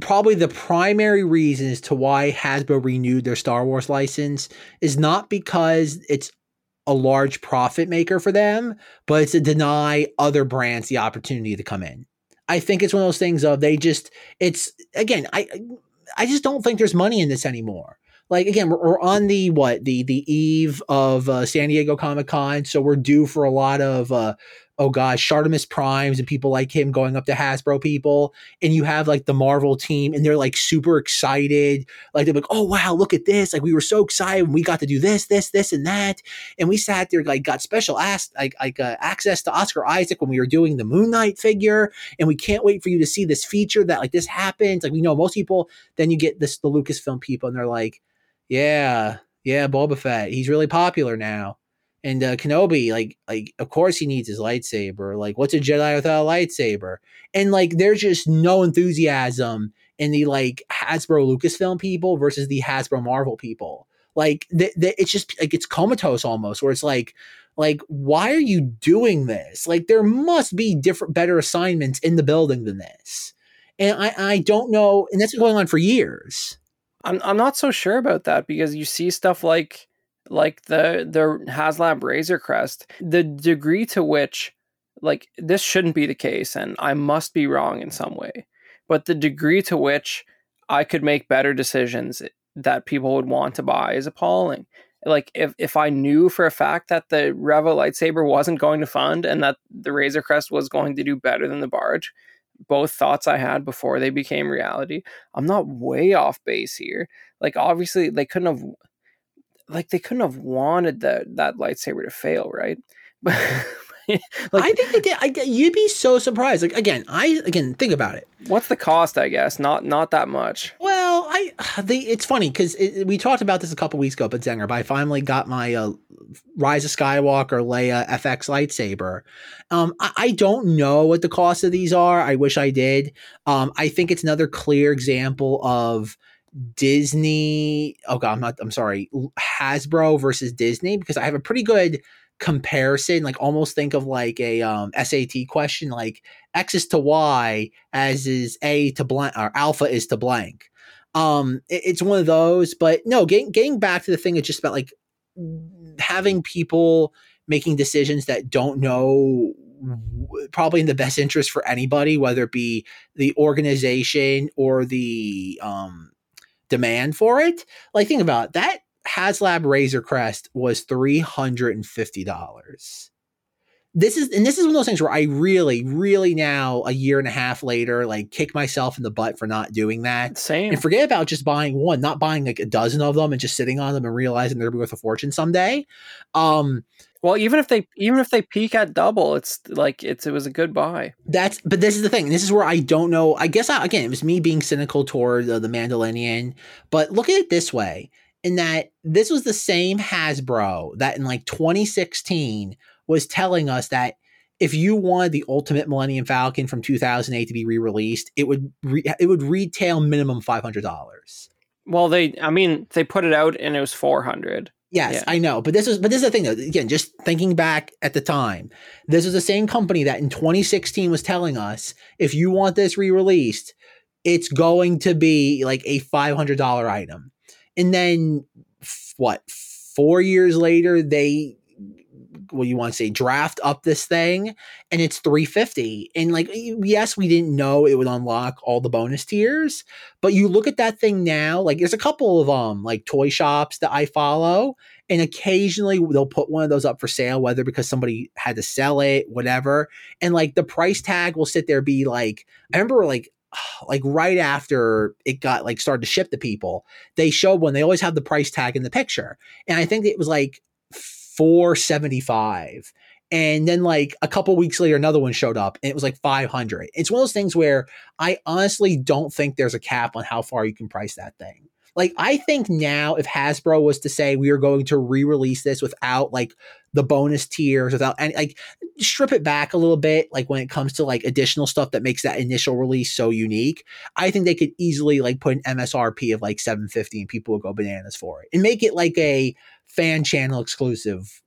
probably the primary reason as to why Hasbro renewed their Star Wars license is not because it's a large profit maker for them, but it's to deny other brands the opportunity to come in. I think it's one of those things of they just it's again I I just don't think there's money in this anymore like again, we're, we're on the what the the eve of uh, San Diego Comic Con, so we're due for a lot of uh, oh gosh, Shartimus Primes and people like him going up to Hasbro people, and you have like the Marvel team, and they're like super excited, like they're like, oh wow, look at this, like we were so excited when we got to do this, this, this, and that, and we sat there like got special ass like like uh, access to Oscar Isaac when we were doing the Moon Knight figure, and we can't wait for you to see this feature that like this happens, like we know most people. Then you get this the Lucasfilm people, and they're like yeah, yeah, Boba Fett. He's really popular now. And uh, Kenobi, like, like of course he needs his lightsaber. Like, what's a Jedi without a lightsaber? And like, there's just no enthusiasm in the like Hasbro Lucasfilm people versus the Hasbro Marvel people. Like, th- th- it's just like it's comatose almost, where it's like, like, why are you doing this? Like, there must be different, better assignments in the building than this. And I, I don't know, and that's been going on for years. I'm I'm not so sure about that because you see stuff like like the the HasLab Razor Crest, the degree to which like this shouldn't be the case, and I must be wrong in some way, but the degree to which I could make better decisions that people would want to buy is appalling. Like if if I knew for a fact that the Revo lightsaber wasn't going to fund and that the Razor Crest was going to do better than the barge, both thoughts I had before they became reality. I'm not way off base here. Like obviously they couldn't have like they couldn't have wanted that that lightsaber to fail, right? But like, I think they did. I, you'd be so surprised. Like again, I again think about it. What's the cost? I guess not not that much. Well, I they it's funny because it, we talked about this a couple weeks ago, but Zenger, but I finally got my uh, Rise of Skywalker Leia FX lightsaber. Um, I, I, don't know what the cost of these are. I wish I did. Um, I think it's another clear example of Disney. Oh god, I'm not. I'm sorry. Hasbro versus Disney because I have a pretty good comparison like almost think of like a um, SAT question like x is to y as is a to blank or alpha is to blank um it, it's one of those but no getting getting back to the thing it's just about like having people making decisions that don't know probably in the best interest for anybody whether it be the organization or the um demand for it like think about it, that HasLab Razor Crest was three hundred and fifty dollars. This is and this is one of those things where I really, really now a year and a half later, like kick myself in the butt for not doing that. Same. And forget about just buying one, not buying like a dozen of them and just sitting on them and realizing they're worth a fortune someday. Um, well, even if they even if they peak at double, it's like it's it was a good buy. That's but this is the thing. This is where I don't know. I guess I, again it was me being cynical toward uh, the Mandalorian. But look at it this way: in that this was the same Hasbro that in like 2016 was telling us that if you wanted the Ultimate Millennium Falcon from 2008 to be re-released, it would re- it would retail minimum five hundred dollars. Well, they I mean they put it out and it was four hundred. Yes, yeah. I know, but this is but this is the thing though. Again, just thinking back at the time, this was the same company that in 2016 was telling us if you want this re-released, it's going to be like a five hundred dollar item and then what four years later they what you want to say draft up this thing and it's 350 and like yes we didn't know it would unlock all the bonus tiers but you look at that thing now like there's a couple of um like toy shops that i follow and occasionally they'll put one of those up for sale whether because somebody had to sell it whatever and like the price tag will sit there be like i remember like like right after it got like started to ship to people, they showed one. They always have the price tag in the picture, and I think it was like four seventy five. And then like a couple weeks later, another one showed up, and it was like five hundred. It's one of those things where I honestly don't think there's a cap on how far you can price that thing. Like I think now if Hasbro was to say we are going to re-release this without like the bonus tiers, without any like strip it back a little bit, like when it comes to like additional stuff that makes that initial release so unique, I think they could easily like put an MSRP of like 750 and people would go bananas for it. And make it like a fan channel exclusive,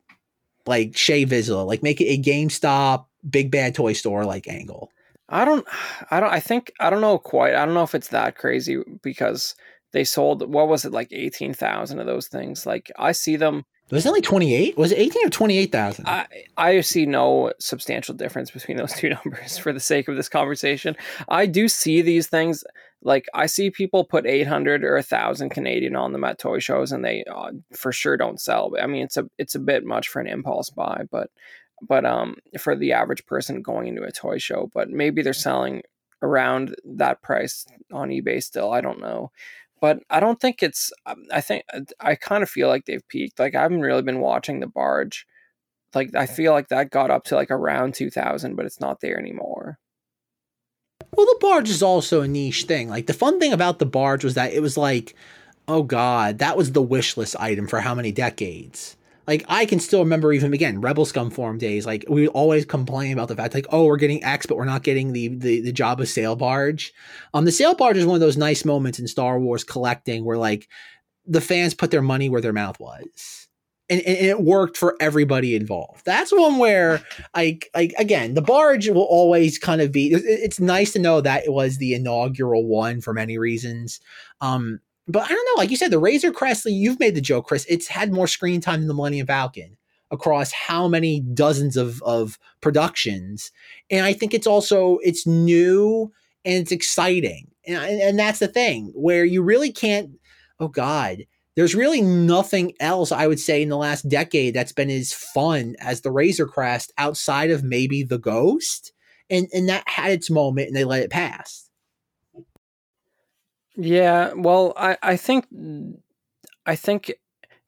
like Shae Vizsla, like make it a GameStop big bad toy store like angle. I don't I don't I think I don't know quite. I don't know if it's that crazy because they sold what was it like 18,000 of those things. Like I see them was it only 28? Was it 18 or 28,000? I, I see no substantial difference between those two numbers for the sake of this conversation. I do see these things like I see people put 800 or 1000 Canadian on them at toy shows and they uh, for sure don't sell. I mean it's a it's a bit much for an impulse buy, but but um for the average person going into a toy show, but maybe they're selling around that price on eBay still. I don't know but I don't think it's. Um, I think uh, I kind of feel like they've peaked. Like I haven't really been watching the barge. Like I feel like that got up to like around 2000, but it's not there anymore. Well, the barge is also a niche thing. Like the fun thing about the barge was that it was like, oh god, that was the wish list item for how many decades? Like I can still remember even again Rebel Scum Forum days. Like we always complain about the fact like oh we're getting X but we're not getting the the the Jabba sail barge. Um, the sail barge is one of those nice moments in Star Wars collecting where like the fans put their money where their mouth was. And, and it worked for everybody involved. That's one where, like, like again, the barge will always kind of be. It's nice to know that it was the inaugural one for many reasons. Um, but I don't know, like you said, the Razor Crest, you've made the joke, Chris. It's had more screen time than the Millennium Falcon across how many dozens of of productions. And I think it's also it's new and it's exciting. And, and that's the thing where you really can't oh god, there's really nothing else I would say in the last decade that's been as fun as the Razor Crest outside of maybe the Ghost. And and that had its moment and they let it pass. Yeah, well, I I think I think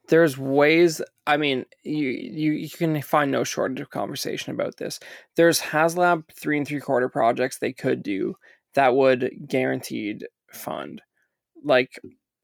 there's ways. I mean, you you you can find no shortage of conversation about this. There's HasLab three and three quarter projects they could do that would guaranteed fund, like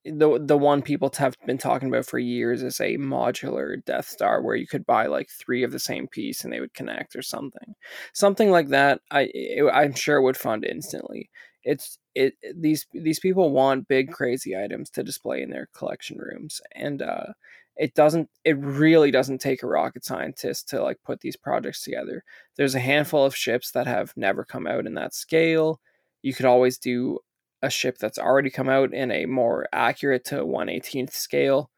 the the one people have been talking about for years is a modular Death Star where you could buy like three of the same piece and they would connect or something, something like that. I I'm sure would fund instantly it's it these these people want big crazy items to display in their collection rooms and uh it doesn't it really doesn't take a rocket scientist to like put these projects together. There's a handful of ships that have never come out in that scale. You could always do a ship that's already come out in a more accurate to 118th scale.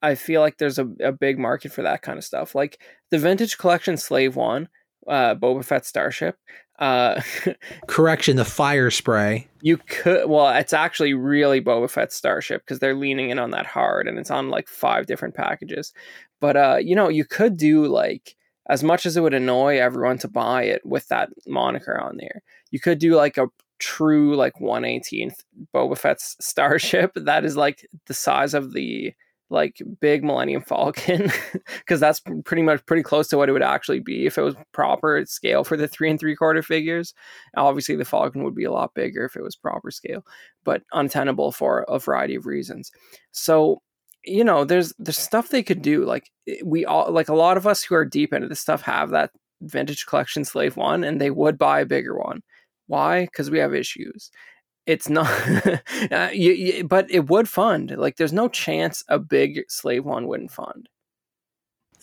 I feel like there's a, a big market for that kind of stuff. Like the vintage collection slave one uh, Boba Fett starship. Uh, Correction, the fire spray. You could, well, it's actually really Boba Fett starship because they're leaning in on that hard, and it's on like five different packages. But uh, you know, you could do like as much as it would annoy everyone to buy it with that moniker on there. You could do like a true like 118th Boba Fett's starship that is like the size of the like big Millennium Falcon because that's pretty much pretty close to what it would actually be if it was proper scale for the three and three quarter figures. Obviously, the Falcon would be a lot bigger if it was proper scale, but untenable for a variety of reasons. So you know, there's there's stuff they could do. Like we all like a lot of us who are deep into this stuff have that vintage collection slave one, and they would buy a bigger one. Why? Because we have issues it's not uh, you, you, but it would fund like there's no chance a big slave one wouldn't fund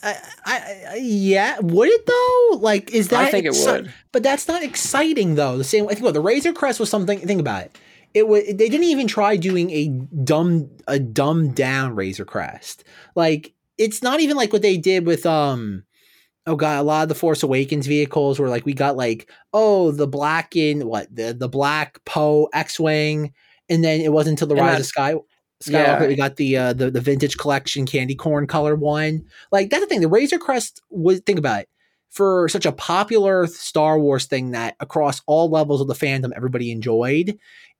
I, I, yeah, would it though? Like, is that? I think exci- it would, but that's not exciting though. The same. I think. Well, the Razor Crest was something. Think about it. It was. They didn't even try doing a dumb, a dumbed down Razor Crest. Like, it's not even like what they did with um oh god, a lot of the Force Awakens vehicles were like we got like oh the black in what the the black Poe X wing, and then it wasn't until the and Rise of Sky. Skywalker, yeah. we got the uh, the the vintage collection candy corn color one. Like that's the thing. The Razor Crest was think about it for such a popular Star Wars thing that across all levels of the fandom everybody enjoyed.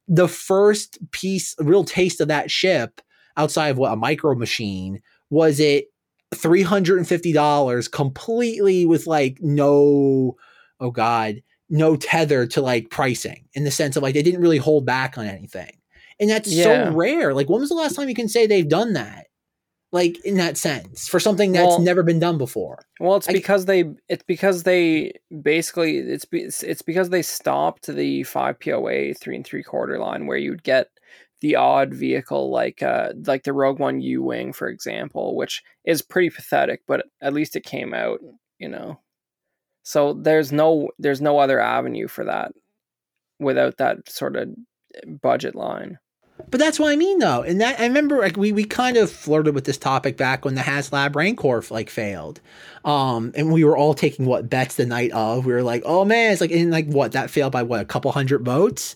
The first piece, real taste of that ship outside of what a micro machine was it $350 completely with like no oh god no tether to like pricing in the sense of like they didn't really hold back on anything. And that's yeah. so rare. Like when was the last time you can say they've done that? Like in that sense for something that's well, never been done before. Well it's I, because they it's because they basically it's it's because they stopped the 5 poa three and three quarter line where you'd get the odd vehicle like uh like the Rogue One U Wing, for example, which is pretty pathetic, but at least it came out, you know. So there's no there's no other avenue for that without that sort of budget line. But that's what I mean, though. And that I remember, like we we kind of flirted with this topic back when the HasLab Rancor like failed, um, and we were all taking what bets the night of. We were like, oh man, it's like in like what that failed by what a couple hundred votes.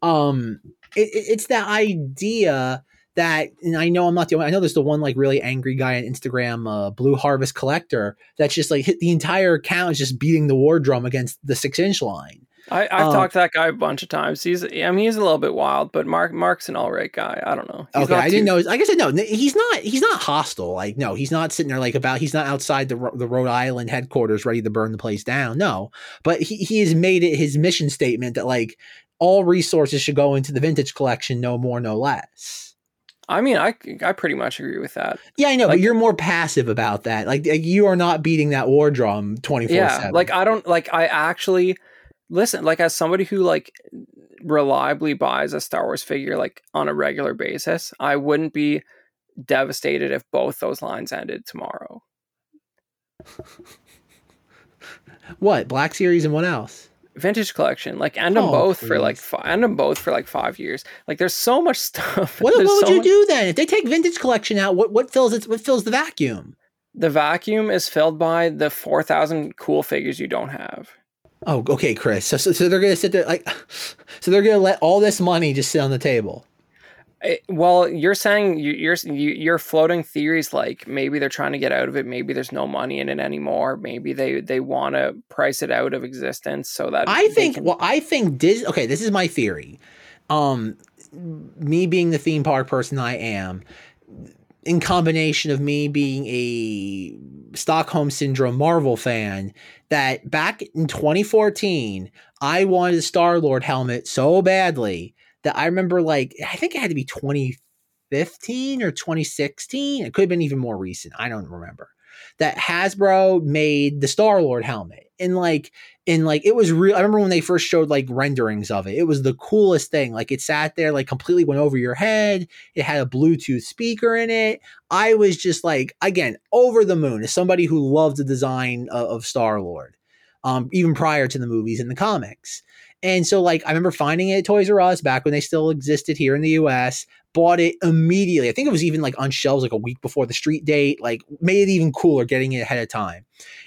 Um, it, it's that idea that and I know I'm not the only I know there's the one like really angry guy on Instagram, uh, Blue Harvest Collector, that's just like hit the entire account is just beating the war drum against the six inch line. I, have um, talked to that guy a bunch of times. He's, I mean, he's a little bit wild, but Mark, Mark's an all right guy. I don't know. He's okay, I too... didn't know. Like I said, no, he's not. He's not hostile. Like no, he's not sitting there like about. He's not outside the the Rhode Island headquarters ready to burn the place down. No, but he he has made it his mission statement that like all resources should go into the vintage collection, no more, no less. I mean, I I pretty much agree with that. Yeah, I know, Like- but you're more passive about that. Like, like, you are not beating that war drum 24 yeah 7. like i don't like i actually listen like as somebody who like reliably buys a star wars figure like on a regular basis i wouldn't be devastated if both those lines ended tomorrow what? Black Series and what else? Vintage collection like end them Oh, both for like please. end them both for like five years like there's so much stuff What, what would so you much- do then? If they take vintage collection out, what, what fills it? What fills the vacuum? the vacuum is filled by the 4000 cool figures you don't have Oh, okay, Chris. So, so, so they're gonna sit there like, so they're gonna let all this money just sit on the table. It- well, you're saying you, you're you, you're floating theories like maybe they're trying to get out of it. Maybe there's no money in it anymore. Maybe they they want to price it out of existence so that I think. can- Well, I think Dis. Okay, this is my theory. Um, me being the theme park person I am, in combination of me being a Stockholm syndrome Marvel fan, that back in 2014 I wanted a Star Lord helmet so badly that I remember like I think it had to be 2015 or 2016. It could have been even more recent. I don't remember. That Hasbro made the Star Lord helmet. And like and like it was real. I remember when they first showed like renderings of it. It was the coolest thing. Like it sat there, like completely went over your head. It had a Bluetooth speaker in it. I was just like, again, over the moon as somebody who loved the design of, of Star Lord, um, even prior to the movies and the comics. And so, like, I remember finding it at Toys R Us back when they still existed here in the US. Bought it immediately. I think it was even like on shelves like a week before the street date. Like, made it even cooler getting it ahead of time.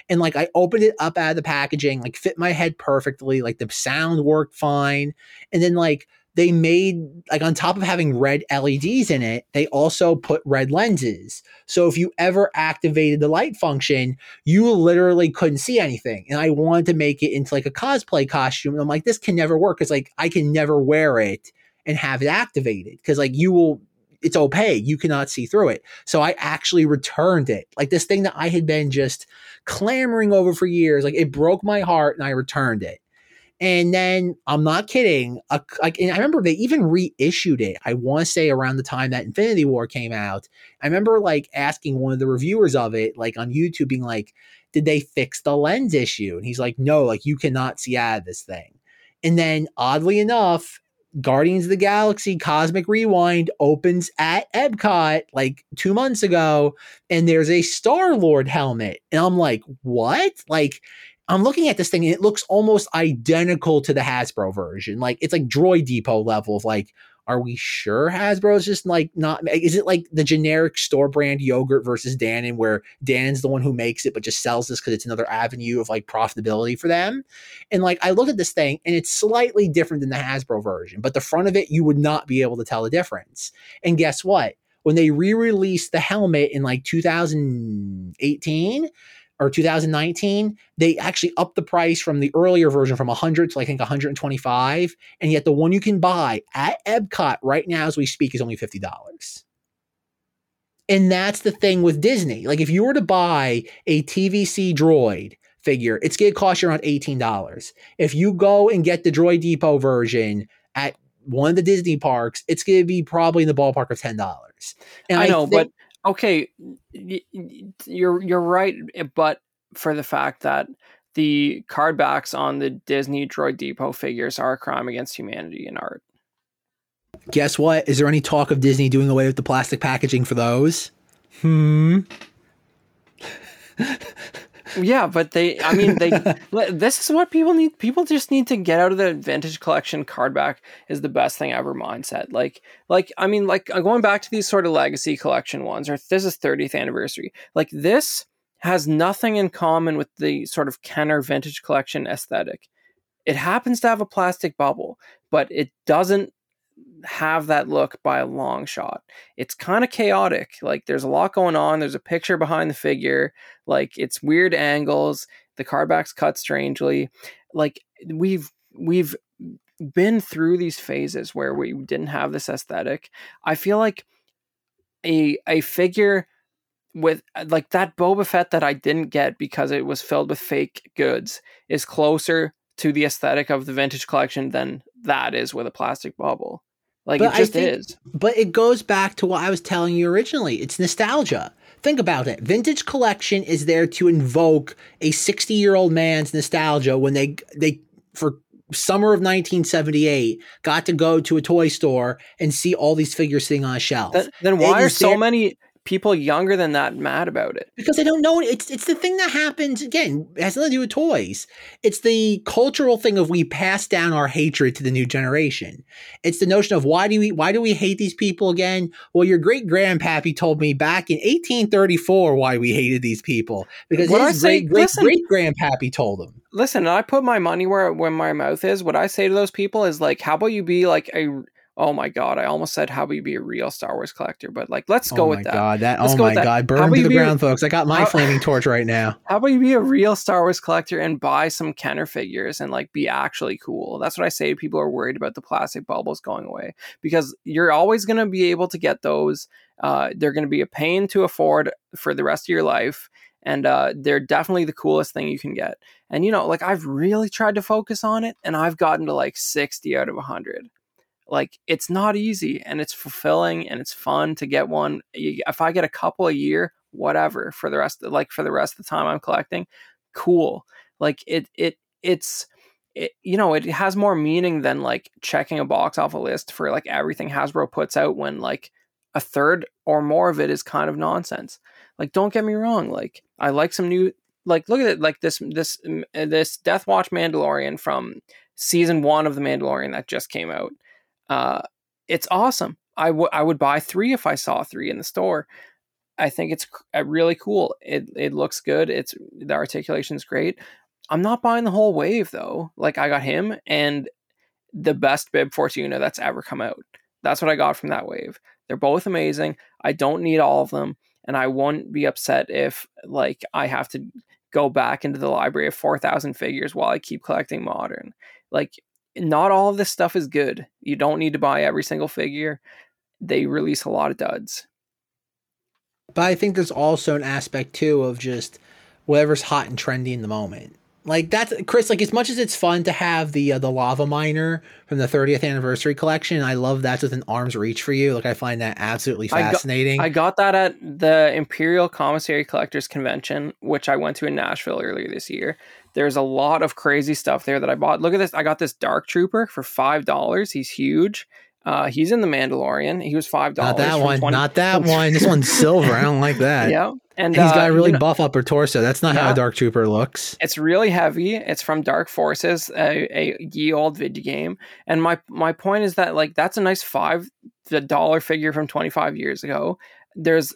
And like, I opened it up out of the packaging, like, fit my head perfectly. Like, the sound worked fine. And then, like, they made like on top of having red LEDs in it, they also put red lenses. So if you ever activated the light function, you literally couldn't see anything. And I wanted to make it into like a cosplay costume. And I'm like, this can never work It's like I can never wear it and have it activated because like you will. It's opaque. You cannot see through it. So I actually returned it. Like this thing that I had been just clamoring over for years. Like it broke my heart and I returned it. And then I'm not kidding. A, like, I remember they even reissued it. I want to say around the time that Infinity War came out. I remember like asking one of the reviewers of it, like on YouTube, being like, "Did they fix the lens issue?" And he's like, "No, like you cannot see out of this thing." And then, oddly enough, Guardians of the Galaxy Cosmic Rewind opens at Epcot like two months ago, and there's a Star Lord helmet, and I'm like, "What?" Like I'm looking at this thing and it looks almost identical to the Hasbro version. Like it's like Droid Depot level of like, are we sure Hasbro is just like not? Is it like the generic store brand yogurt versus Dannon, where Dannon's the one who makes it but just sells this because it's another avenue of like profitability for them? And like I look at this thing and it's slightly different than the Hasbro version, but the front of it you would not be able to tell the difference. And guess what? When they re-released the helmet in like 2018 or 2019, they actually upped the price from the earlier version from 100 to I think 125, and yet the one you can buy at Epcot right now as we speak is only $50. And that's the thing with Disney. Like if you were to buy a TVC droid figure, it's going to cost you around $18. If you go and get the Droid Depot version at one of the Disney parks, it's going to be probably in the ballpark of $10. And I know, think- but okay, y- y- you're you're right, eh, but for the fact that the card backs on the Disney Droid Depot figures are a crime against humanity in art. Guess what? Is there any talk of Disney doing away with the plastic packaging for those? Hmm. Yeah, but they, I mean, they, this is what people need. People just need to get out of the vintage collection card back is the best thing ever mindset. Like, like, I mean, like uh, going back to these sort of legacy collection ones, or this is 30th anniversary. Like, this has nothing in common with the sort of Kenner vintage collection aesthetic. It happens to have a plastic bubble, but it doesn't have that look by a long shot. It's kind of chaotic. Like there's a lot going on. There's a picture behind the figure. Like it's weird angles. The card backs cut strangely. Like we've we've been through these phases where we didn't have this aesthetic. I feel like a a figure with like that Boba Fett that I didn't get because it was filled with fake goods is closer to the aesthetic of the vintage collection than that is with a plastic bubble. Like But it just think- is. But it goes back to what I was telling you originally. It's nostalgia. Think about it. Vintage collection is there to invoke a 60 year old man's nostalgia when they they for summer of 1978 got to go to a toy store and see all these figures sitting on a shelf. Then, then why are so many people younger than that mad about it? because they don't know. It's it's the thing that happens again. It has nothing to do with toys. It's the cultural thing of we pass down our hatred to the new generation. It's the notion of why do we why do we hate these people again? Well, your great grandpappy told me back in 1834 why we hated these people because What his great great great grandpappy told him. Listen, I put my money where where my mouth is. What I say to those people is like, how about you be like a oh my god, I almost said how about you be a real Star Wars collector, but like let's go oh with my that. god, that Let's oh go my that. god, burn to the ground, folks. I got my how- flaming torch right now. How about you be a real Star Wars collector and buy some Kenner figures and like be actually cool? That's what I say to people who are worried about the plastic bubbles going away because you're always going to be able to get those. Uh, they're going to be a pain to afford for the rest of your life, and uh, they're definitely the coolest thing you can get. And you know, like I've really tried to focus on it, and I've gotten to like sixty out of hundred. Like it's not easy, and it's fulfilling, and it's fun to get one. If I get a couple a year, whatever for the rest like for the rest of the time I'm collecting, cool. Like it it it's it, you know it has more meaning than like checking a box off a list for like everything Hasbro puts out when like a third or more of it is kind of nonsense. Like don't get me wrong, like I like some new like look at it like this this mm, uh, this Death Watch Mandalorian from season 1 of the Mandalorian that just came out. Uh it's awesome. I would I would buy 3 if I saw 3 in the store. I think it's uh, really cool. It it looks good. It's the articulation's great. I'm not buying the whole wave though. Like I got him and the best Bib Fortuna that's ever come out. That's what I got from that wave. They're both amazing. I don't need all of them, and I won't be upset if like I have to go back into the library of four thousand figures while I keep collecting modern. Like not all of this stuff is good. You don't need to buy every single figure. They release a lot of duds. But I think there's also an aspect too of just whatever's hot and trendy in the moment. Like that's Chris. Like as much as it's fun to have the uh, the lava miner from the 30th anniversary collection, I love that's within arm's reach for you. Like I find that absolutely I got- fascinating. I got that at the Imperial Commissary Collectors Convention, which I went to in Nashville earlier this year. There's a lot of crazy stuff there that I bought. Look at this. I got this Dark Trooper for $5. He's huge. Uh, he's in The Mandalorian. He was $5. not that one. 20 not that one. This one's silver. I don't like that. Yeah. And And he's uh, got a really you know, buff upper torso. That's not how a dark trooper looks. it's really heavy. It's from Dark Forces, a, a ye old video game. And my my point is that like that's a nice five dollar figure from twenty five years ago. There's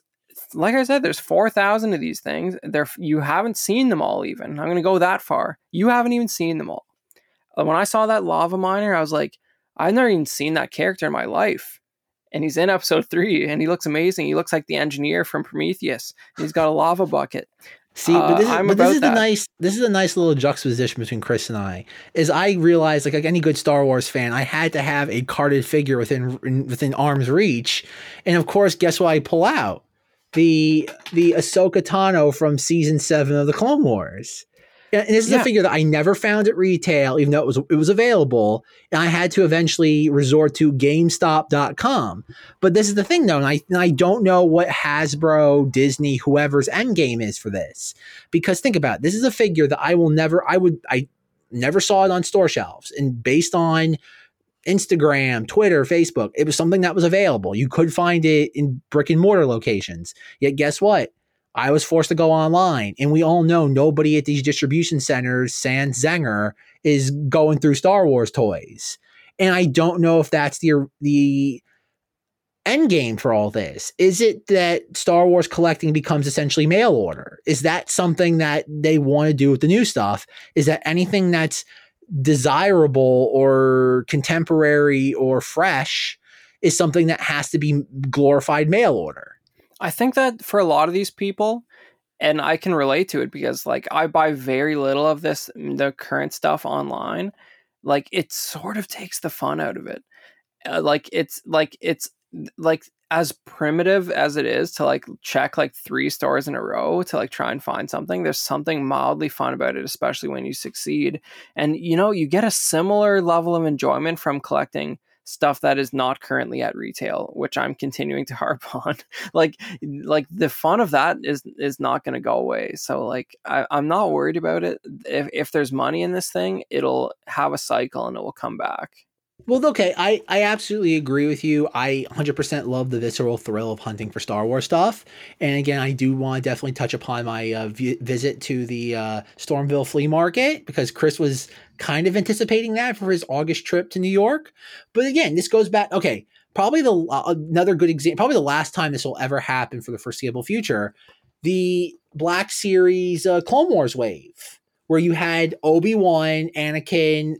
like I said, there's four thousand of these things. There you haven't seen them all. Even I'm gonna go that far. You haven't even seen them all. Uh, When I saw that lava miner, I was like, I've never even seen that character in my life. And he's in episode three, and he looks amazing. He looks like the engineer from Prometheus. He's got a lava bucket. See, but Uh, this is, I'm but this is the nice this is a nice little juxtaposition between Chris and I. Is I realized like, like any good Star Wars fan, I had to have a carded figure within in- within arm's reach, and of course, guess what I pull out the the Ahsoka Tano from season seven of the Clone Wars. And this is a figure that I never found at retail, even though it was it was available, and I had to eventually resort to GameStop.com. But this is the thing, though, and I and I don't know what Hasbro, Disney, whoever's end game is for this, because think about it, this is a figure that I will never, I would, I never saw it on store shelves, and based on Instagram, Twitter, Facebook, it was something that was available. You could find it in brick and mortar locations. Yet, guess what? I was forced to go online, and we all know nobody at these distribution centers, sans Zenger, is going through Star Wars toys. And I don't know if that's the the end game for all this. Is it that Star Wars collecting becomes essentially mail order? Is that something that they want to do with the new stuff? Is that anything that's desirable or contemporary or fresh is something that has to be glorified mail order? I think that for a lot of these people, and I can relate to it because like I buy very little of this the current stuff online. Like it sort of takes the fun out of it. Uh, like it's like it's like as primitive as it is to like check like three stores in a row to like try and find something there's something mildly fun about it especially when you succeed and you know you get a similar level of enjoyment from collecting stuff that is not currently at retail, which I'm continuing to harp on. like like the fun of that is is not going to go away. So like I, I'm not worried about it. If if there's money in this thing, it'll have a cycle and it will come back. Well, okay, I, I absolutely agree with you. I 100% love the visceral thrill of hunting for Star Wars stuff. And again, I do want to definitely touch upon my uh, v- visit to the uh, Stormville flea market because Chris was kind of anticipating that for his August trip to New York. But again, this goes back, okay, probably the uh, another good example, probably the last time this will ever happen for the foreseeable future. The Black Series uh, Clone Wars wave, where you had Obi Wan, Anakin,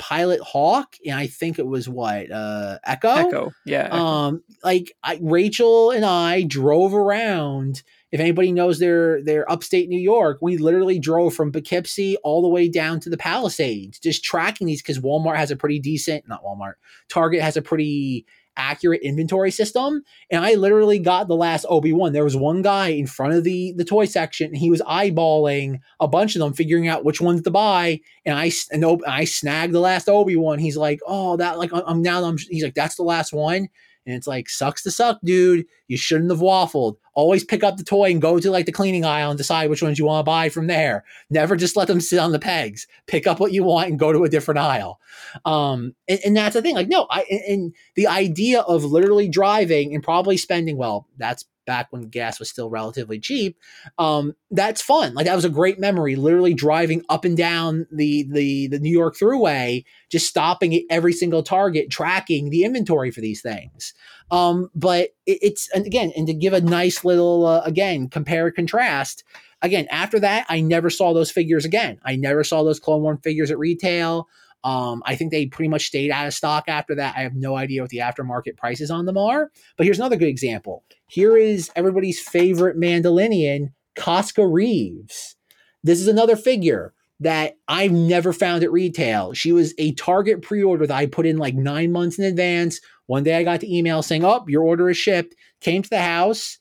Pilot Hawk, and I think it was what uh, Echo. Echo, yeah. Um, like I, Rachel and I drove around. If anybody knows their their upstate New York, we literally drove from Poughkeepsie all the way down to the Palisades, just tracking these because Walmart has a pretty decent, not Walmart, Target has a pretty accurate inventory system. And I literally got the last Obi Wan. There was one guy in front of the the toy section, and he was eyeballing a bunch of them, figuring out which ones to buy. And I and oh, I snagged the last Obi Wan. He's like, "Oh, that like I'm now." I'm, he's like, "That's the last one." And it's like, sucks to suck, dude. You shouldn't have waffled. Always pick up the toy and go to like the cleaning aisle and decide which ones you want to buy from there. Never just let them sit on the pegs. Pick up what you want and go to a different aisle. Um, and, and that's the thing. Like, no, I and the idea of literally driving and probably spending, well, that's back when gas was still relatively cheap. Um, that's fun. Like that was a great memory. Literally driving up and down the the the New York Thruway, just stopping at every single Target, tracking the inventory for these things. Um, but it, it's and again, and to give a nice little uh, again compare contrast. Again, after that, I never saw those figures again. I never saw those Clone War figures at retail. Um, I think they pretty much stayed out of stock after that. I have no idea what the aftermarket prices on them are. But here's another good example. Here is everybody's favorite Mandalorian, Koska Reeves. This is another figure that I've never found at retail. She was a Target pre-order that I put in like nine months in advance. One day I got the email saying, "Oh, your order is shipped." Came to the house.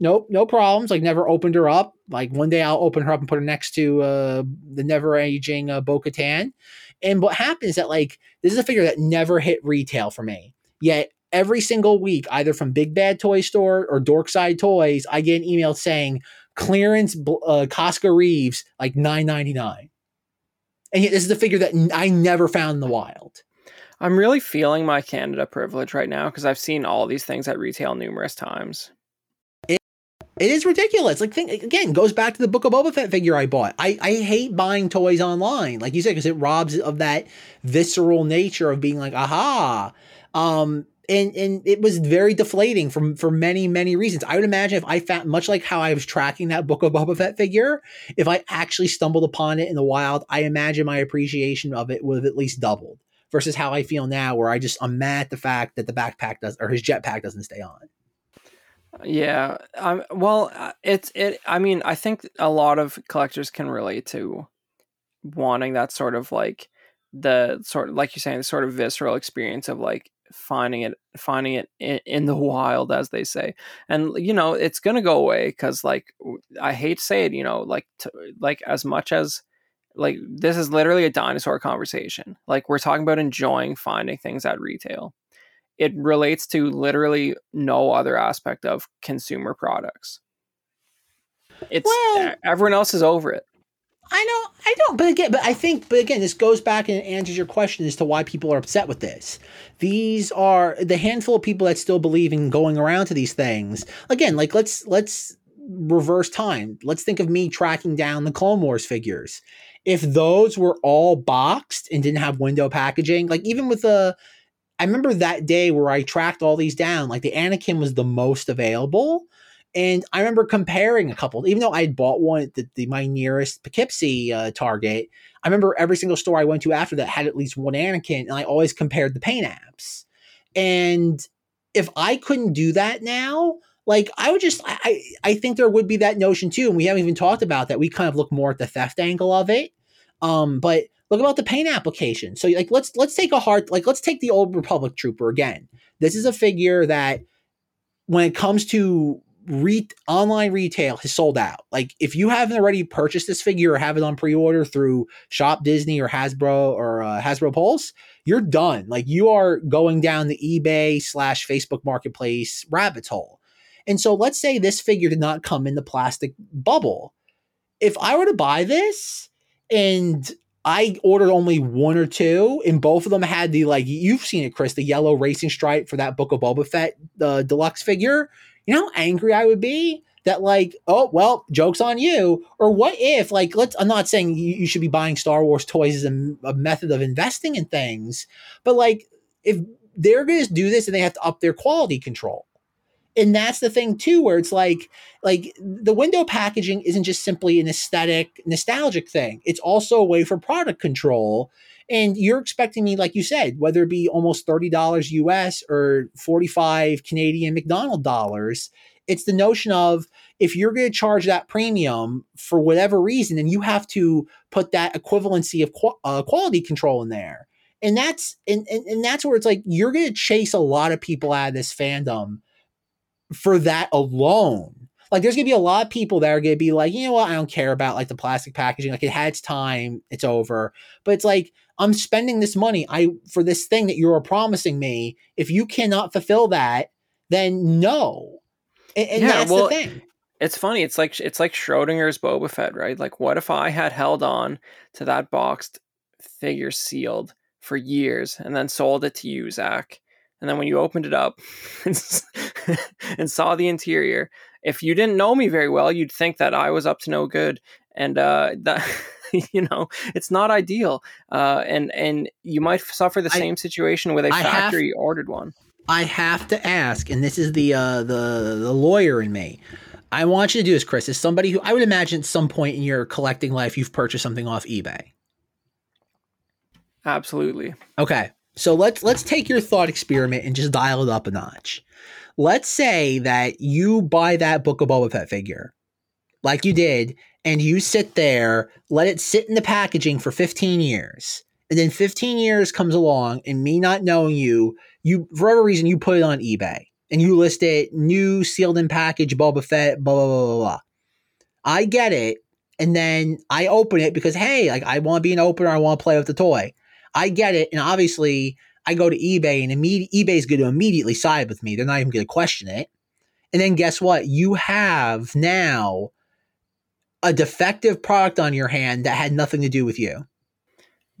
Nope, no problems. Like never opened her up. Like one day I'll open her up and put her next to uh, the never aging uh, Bo Katan. And what happens is that like this is a figure that never hit retail for me. Yet every single week, either from Big Bad Toy Store or Dorkside Toys, I get an email saying clearance uh, Koska Reeves like nine ninety nine. And yet this is a figure that I never found in the wild. I'm really feeling my Canada privilege right now because I've seen all these things at retail numerous times. It is ridiculous. Like, think again, goes back to the Book of Boba Fett figure I bought. I, I hate buying toys online, like you said, because it robs of that visceral nature of being like, aha. Um, and and it was very deflating for for many many reasons. I would imagine if I found much like how I was tracking that Book of Boba Fett figure, if I actually stumbled upon it in the wild, I imagine my appreciation of it would have at least doubled. Versus how I feel now, where I just I'm mad at the fact that the backpack does or his jetpack doesn't stay on. Yeah. Um, well, uh, it's it. I mean, I think a lot of collectors can relate to wanting that sort of like the sort like you're saying the sort of visceral experience of like finding it finding it in, in the wild as they say and you know it's gonna go away because like i hate to say it you know like to, like as much as like this is literally a dinosaur conversation like we're talking about enjoying finding things at retail it relates to literally no other aspect of consumer products. It's well, everyone else is over it. I know, I don't, but again, but I think, but again, this goes back and answers your question as to why people are upset with this. These are the handful of people that still believe in going around to these things. Again, like let's let's reverse time. Let's think of me tracking down the Clone Wars figures. If those were all boxed and didn't have window packaging, like even with the I remember that day where I tracked all these down. Like the Anakin was the most available. And I remember comparing a couple, even though I had bought one at the, the my nearest Poughkeepsie uh, Target. I remember every single store I went to after that had at least one Anakin, and I always compared the paint apps. And if I couldn't do that now, like I would just, I, I think there would be that notion too. And we haven't even talked about that. We kind of look more at the theft angle of it. Um, but Look about the paint application. So like let's let's take a hard like let's take the old Republic Trooper again. This is a figure that when it comes to re- online retail has sold out. Like if you haven't already purchased this figure or have it on pre-order through Shop Disney or Hasbro or uh, Hasbro Pulse, you're done. Like you are going down the eBay slash Facebook marketplace rabbit hole. And so let's say this figure did not come in the plastic bubble. If I were to buy this and I ordered only one or two, and both of them had the like you've seen it, Chris, the yellow racing stripe for that Book of Boba Fett, the deluxe figure. You know how angry I would be that like, oh well, jokes on you. Or what if like let's I'm not saying you, you should be buying Star Wars toys as a, a method of investing in things, but like if they're going to do this and they have to up their quality control and that's the thing too where it's like like the window packaging isn't just simply an aesthetic nostalgic thing. It's also a way for product control. And you're expecting me like you said whether it be almost $30 us or 45 canadian mcdonald dollars it's the notion of if you're going to charge that premium for whatever reason and you have to put that equivalency of qu- uh, quality control in there. And that's and, and, and that's where it's like you're going to chase a lot of people out of this fandom for that alone. Like there's gonna be a lot of people that are gonna be like, you know what, I don't care about like the plastic packaging. Like it had its time, it's over. But it's like I'm spending this money I for this thing that you're promising me. If you cannot fulfill that, then no. And, and Yeah, that's well, the thing. It's funny. It's like it's like Schrodinger's Boba Fett, right? Like, what if I had held on to that boxed figure sealed for years and then sold it to you, Zach? And then when you opened it up and, and saw the interior, if you didn't know me very well, you'd think that I was up to no good, and uh, that you know it's not ideal. Uh, and and you might suffer the I- same situation with a I have- factory ordered one. I have to ask, and this is the uh, the the lawyer in me. I want you to do this, Chris. Is somebody who I would imagine at some point in your collecting life, you've purchased something off eBay. Absolutely. Okay. So let's let's take your thought experiment and just dial it up a notch. Let's say that you buy that Book of Boba Fett figure, like you did, and you sit there, let it sit in the packaging for 15 years. And then 15 years comes along, and me not knowing you, you for whatever reason you put it on eBay and you list it new sealed in package Boba Fett, blah blah blah blah blah. I get it, and then I open it because hey, like I want to be an opener, I want to play with the toy. I get it, and obviously I go to eBay, and imme- eBay's going to immediately side with me. They're not even going to question it. And then guess what? You have now a defective product on your hand that had nothing to do with you.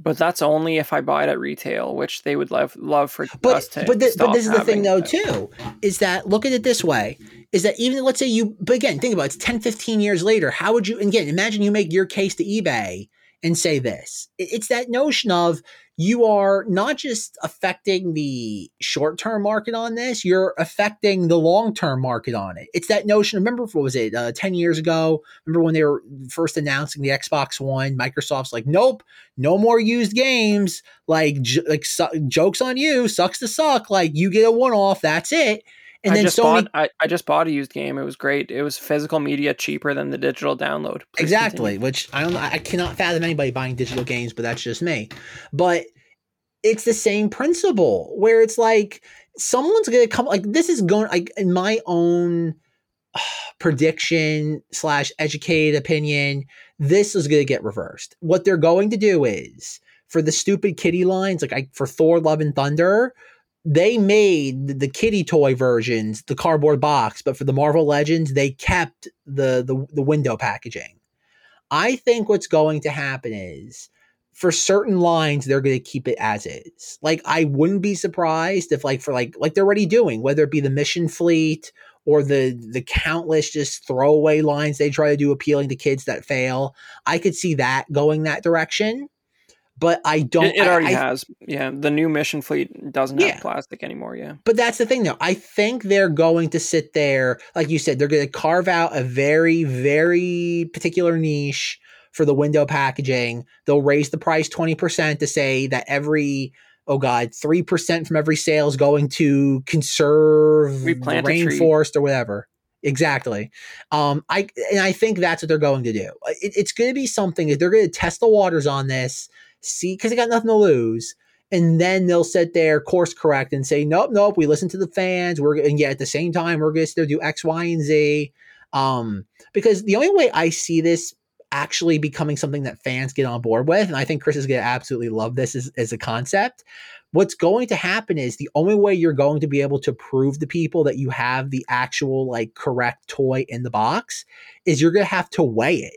But that's only if I buy it at retail, which they would love love for us to. but, but this is the thing though too is that look at it this way is that even let's say you but again think about it, it's 10 15 years later how would you and again imagine you make your case to eBay and say this it's that notion of you are not just affecting the short-term market on this you're affecting the long-term market on it. It's that notion remember what was it uh, 10 years ago? Remember when they were first announcing the xbox one microsoft's like nope no more used games. Like j- like su- jokes on you sucks to suck. Like you get a one off that's it and I then just Sony bought. I, I just bought a used game. It was great. It was physical media cheaper than the digital download. Please exactly continue. which I don't I cannot fathom anybody buying digital games but that's just me but it's the same principle where it's like someone's gonna come like this is going like in my own prediction slash educated opinion this is gonna get reversed what they're going to do is for the stupid kitty lines like I, for thor love and thunder they made the- kitty toy versions the cardboard box but for the marvel legends they kept the the, the window packaging. I think what's going to happen is for certain lines they're going to keep it as is. Like i wouldn't be surprised if like for like like they're already doing whether it be the mission fleet or the the countless just throwaway lines they try to do appealing to kids that fail. I could see that going that direction but i don't It, it already I, has. Yeah, the new mission fleet doesn't Yeah. have plastic anymore. Yeah. But that's the thing, though. I think they're going to sit there, like you said, they're going to carve out a very, very particular niche for the window packaging. They'll raise the price 20% to say that every, oh God, 3% from every sale is going to conserve rainforest or whatever. Exactly. Um, I and I think that's what they're going to do. It, it's going to be something that they're going to test the waters on this, see, because they got nothing to lose and then they'll sit there course correct and say nope nope we listen to the fans we're and yet at the same time we're going to still do x y and z um because the only way i see this actually becoming something that fans get on board with. And I think Chris is going to absolutely love this as, as a concept. What's going to happen is the only way you're going to be able to prove to people that you have the actual, like, correct toy in the box is you're going to have to weigh it.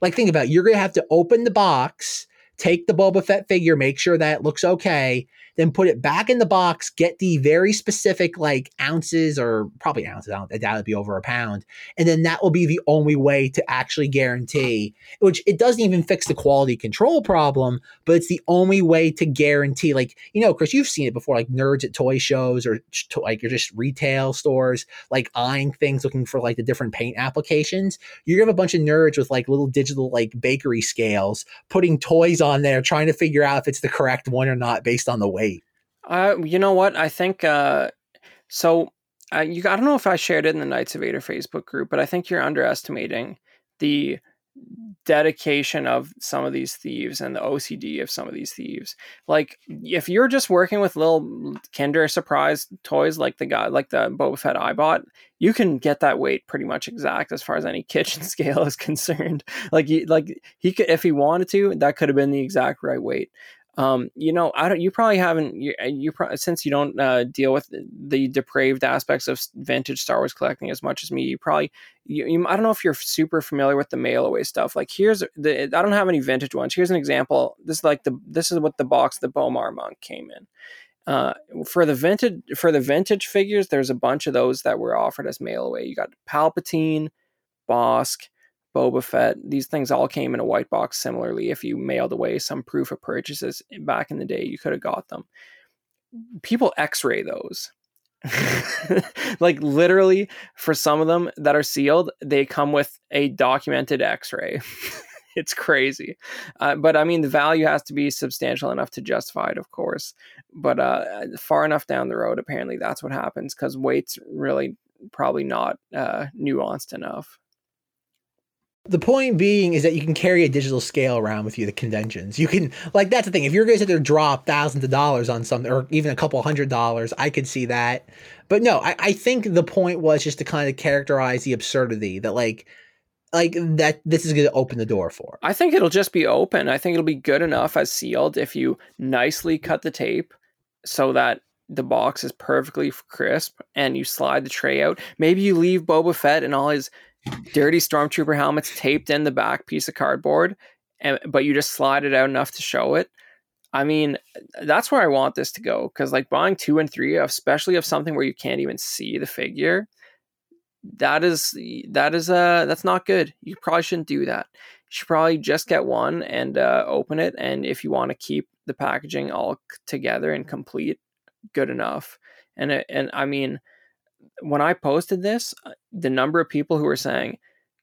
Like, think about it. You're going to have to open the box, take the Boba Fett figure, make sure that looks okay, then put it back in the box, get the very specific like ounces or probably ounces, I, doubt it'd be over a pound. And then that will be the only way to actually guarantee, which it doesn't even fix the quality control problem, but it's the only way to guarantee, like, you know, Chris, you've seen it before, like nerds at toy shows or to, like you're just retail stores, like eyeing things, looking for like the different paint applications. You have a bunch of nerds with like little digital like bakery scales putting toys on there, trying to figure out if it's the correct one or not based on the weight. Uh, you know what? I think uh, so. Uh, you, I don't know if I shared it in the Knights of Vader Facebook group, but I think you're underestimating the dedication of some of these thieves and the OCD of some of these thieves. Like if you're just working with little Kinder Surprise toys like the guy like the Boba Fett I bought, you can get that weight pretty much exact as far as any kitchen scale is concerned. Like he like he could if he wanted to, that could have been the exact right weight. Um, you know, I don't. You probably haven't. You, uh, you probably since you don't uh, deal with the depraved aspects of vintage Star Wars collecting as much as me. You probably. You, you, I don't know if you're super familiar with the mail away stuff. Like here's the. I don't have any vintage ones. Here's an example. This is like the. This is what the box the B'omarr monk came in. Uh, for the vintage for the vintage figures, there's a bunch of those that were offered as mail away. You got Palpatine, Bossk, Boba Fett. These things all came in a white box similarly. If you mailed away some proof of purchases back in the day, you could have got them. People x ray those. like literally, for some of them that are sealed, they come with a documented x ray. it's crazy. Uh, but I mean, the value has to be substantial enough to justify it, of course. But uh, far enough down the road, apparently that's what happens because weight's really probably not uh, nuanced enough. The point being is that you can carry a digital scale around with you, the conventions. You can, like, that's the thing. If you're going to sit there drop thousands of dollars on something, or even a couple hundred dollars, I could see that. But no, I, I think the point was just to kind of characterize the absurdity that, like, like that this is going to open the door for. I think it'll just be open. I think it'll be good enough as sealed if you nicely cut the tape so that the box is perfectly crisp and you slide the tray out. Maybe you leave Boba Fett and all his dirty stormtrooper helmets taped in the back piece of cardboard, and, but you just slide it out enough to show it. I mean, that's where I want this to go because, like, buying two and three, especially of something where you can't even see the figure, that is that is uh that's not good. You probably shouldn't do that. You should probably just get one and uh, open it, and if you want to keep the packaging all together and complete, good enough. And and I mean, when I posted this, uh, the number of people who were saying,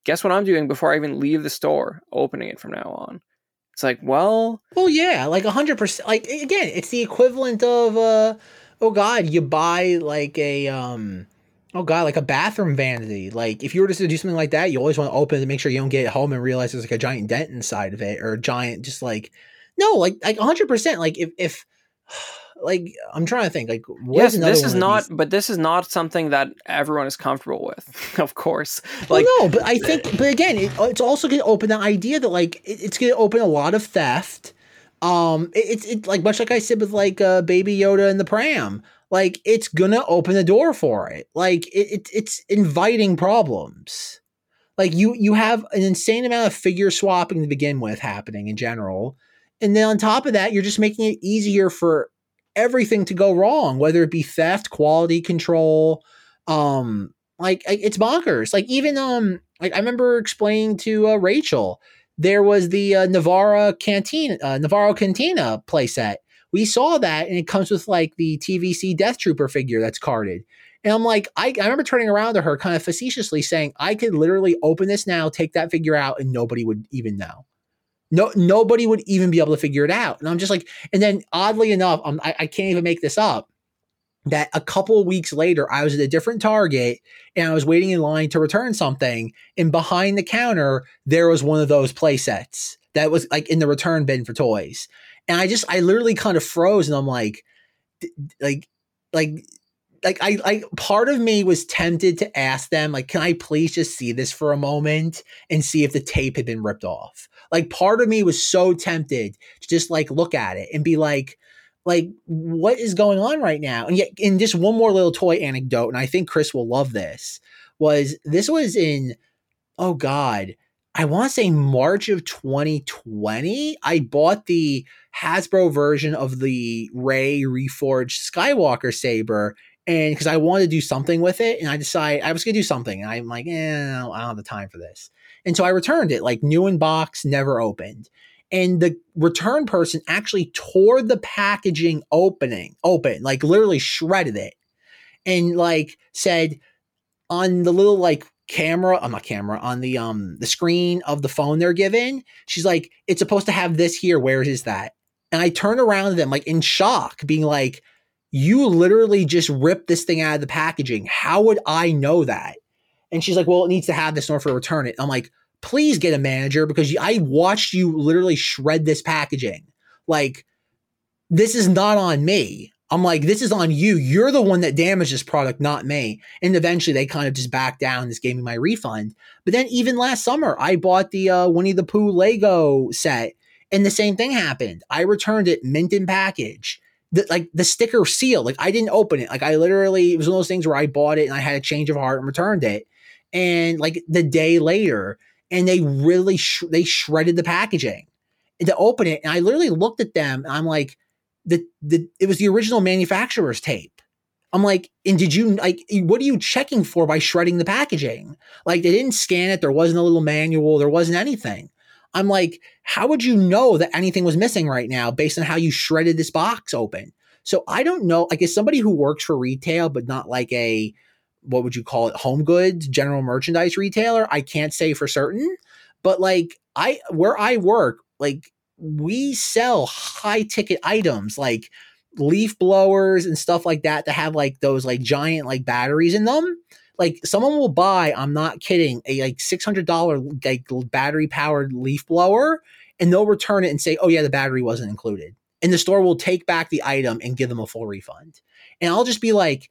"Guess what I'm doing before I even leave the store, opening it from now on." It's like, well, well, yeah, like hundred percent. Like again, it's the equivalent of, uh, oh god, you buy like a, um, oh god, like a bathroom vanity. Like if you were just to do something like that, you always want to open it to make sure you don't get it home and realize there's like a giant dent inside of it or a giant, just like, no, like like hundred percent. Like if if like I'm trying to think like yes, this is not, but this is not something that everyone is comfortable with, of course. Like well, no, but I think, but again, it, it's also going to open the idea that like it, it's going to open a lot of theft. Um, it, it's it, like much like I said with like uh, Baby Yoda and the pram. Like it's gonna open the door for it. Like it it's inviting problems. Like you you have an insane amount of figure swapping to begin with happening in general. And then on top of that, you're just making it easier for everything to go wrong, whether it be theft, quality control, um, like it's bonkers. Like even um, like I remember explaining to uh, Rachel, there was the uh, Nevarro Cantina, uh, Nevarro Cantina playset. We saw that, and it comes with like the TVC Death Trooper figure that's carded. And I'm like, I, I remember turning around to her kind of facetiously saying, I could literally open this now, take that figure out, and nobody would even know. No, nobody would even be able to figure it out. And I'm just like, and then oddly enough, I'm, I, I can't even make this up. That a couple weeks later, I was at a different Target and I was waiting in line to return something. And behind the counter, there was one of those play sets that was like in the return bin for toys. And I just, I literally kind of froze and I'm like, like, like, like I like part of me was tempted to ask them like can I please just see this for a moment and see if the tape had been ripped off. Like part of me was so tempted to just like look at it and be like like what is going on right now? And yet in just one more little toy anecdote and I think Chris will love this was this was in oh god I want to say March of 2020, I bought the Hasbro version of the Rey Reforged Skywalker saber, and because I wanted to do something with it, and I decided I was going to do something, and I'm like, eh, I don't have the time for this, and so I returned it, like new in box, never opened, and the return person actually tore the packaging opening open, like literally shredded it, and like said on the little like camera on my camera on the um the screen of the phone they're given she's like it's supposed to have this here. Where is that? And i turn around to them like in shock being like you literally just ripped this thing out of the packaging how would i know that and she's like well it needs to have this in order for return it i'm like please get a manager because i watched you literally shred this packaging like this is not on me I'm like, this is on you. You're the one that damaged this product, not me. And eventually they kind of just backed down just gave me my refund. But then even last summer, I bought the uh, Winnie the Pooh Lego set and the same thing happened. I returned it mint in package. The, like the sticker seal, like I didn't open it. Like I literally, it was one of those things where I bought it and I had a change of heart and returned it. And like the day later, and they really, sh- they shredded the packaging to open it. And I literally looked at them I'm like, the the it was the original manufacturer's tape. I'm like, and did you like what are you checking for by shredding the packaging? Like they didn't scan it, there wasn't a little manual, there wasn't anything. I'm like, how would you know that anything was missing right now based on how you shredded this box open? So I don't know. Like, as somebody who works for retail, but not like a what would you call it, home goods, general merchandise retailer, I can't say for certain. But like I where I work, like we sell high ticket items like leaf blowers and stuff like that that have like those like giant like batteries in them like someone will buy i'm not kidding a like $600 like battery powered leaf blower and they'll return it and say oh yeah the battery wasn't included. And the store will take back the item and give them a full refund. And i'll just be like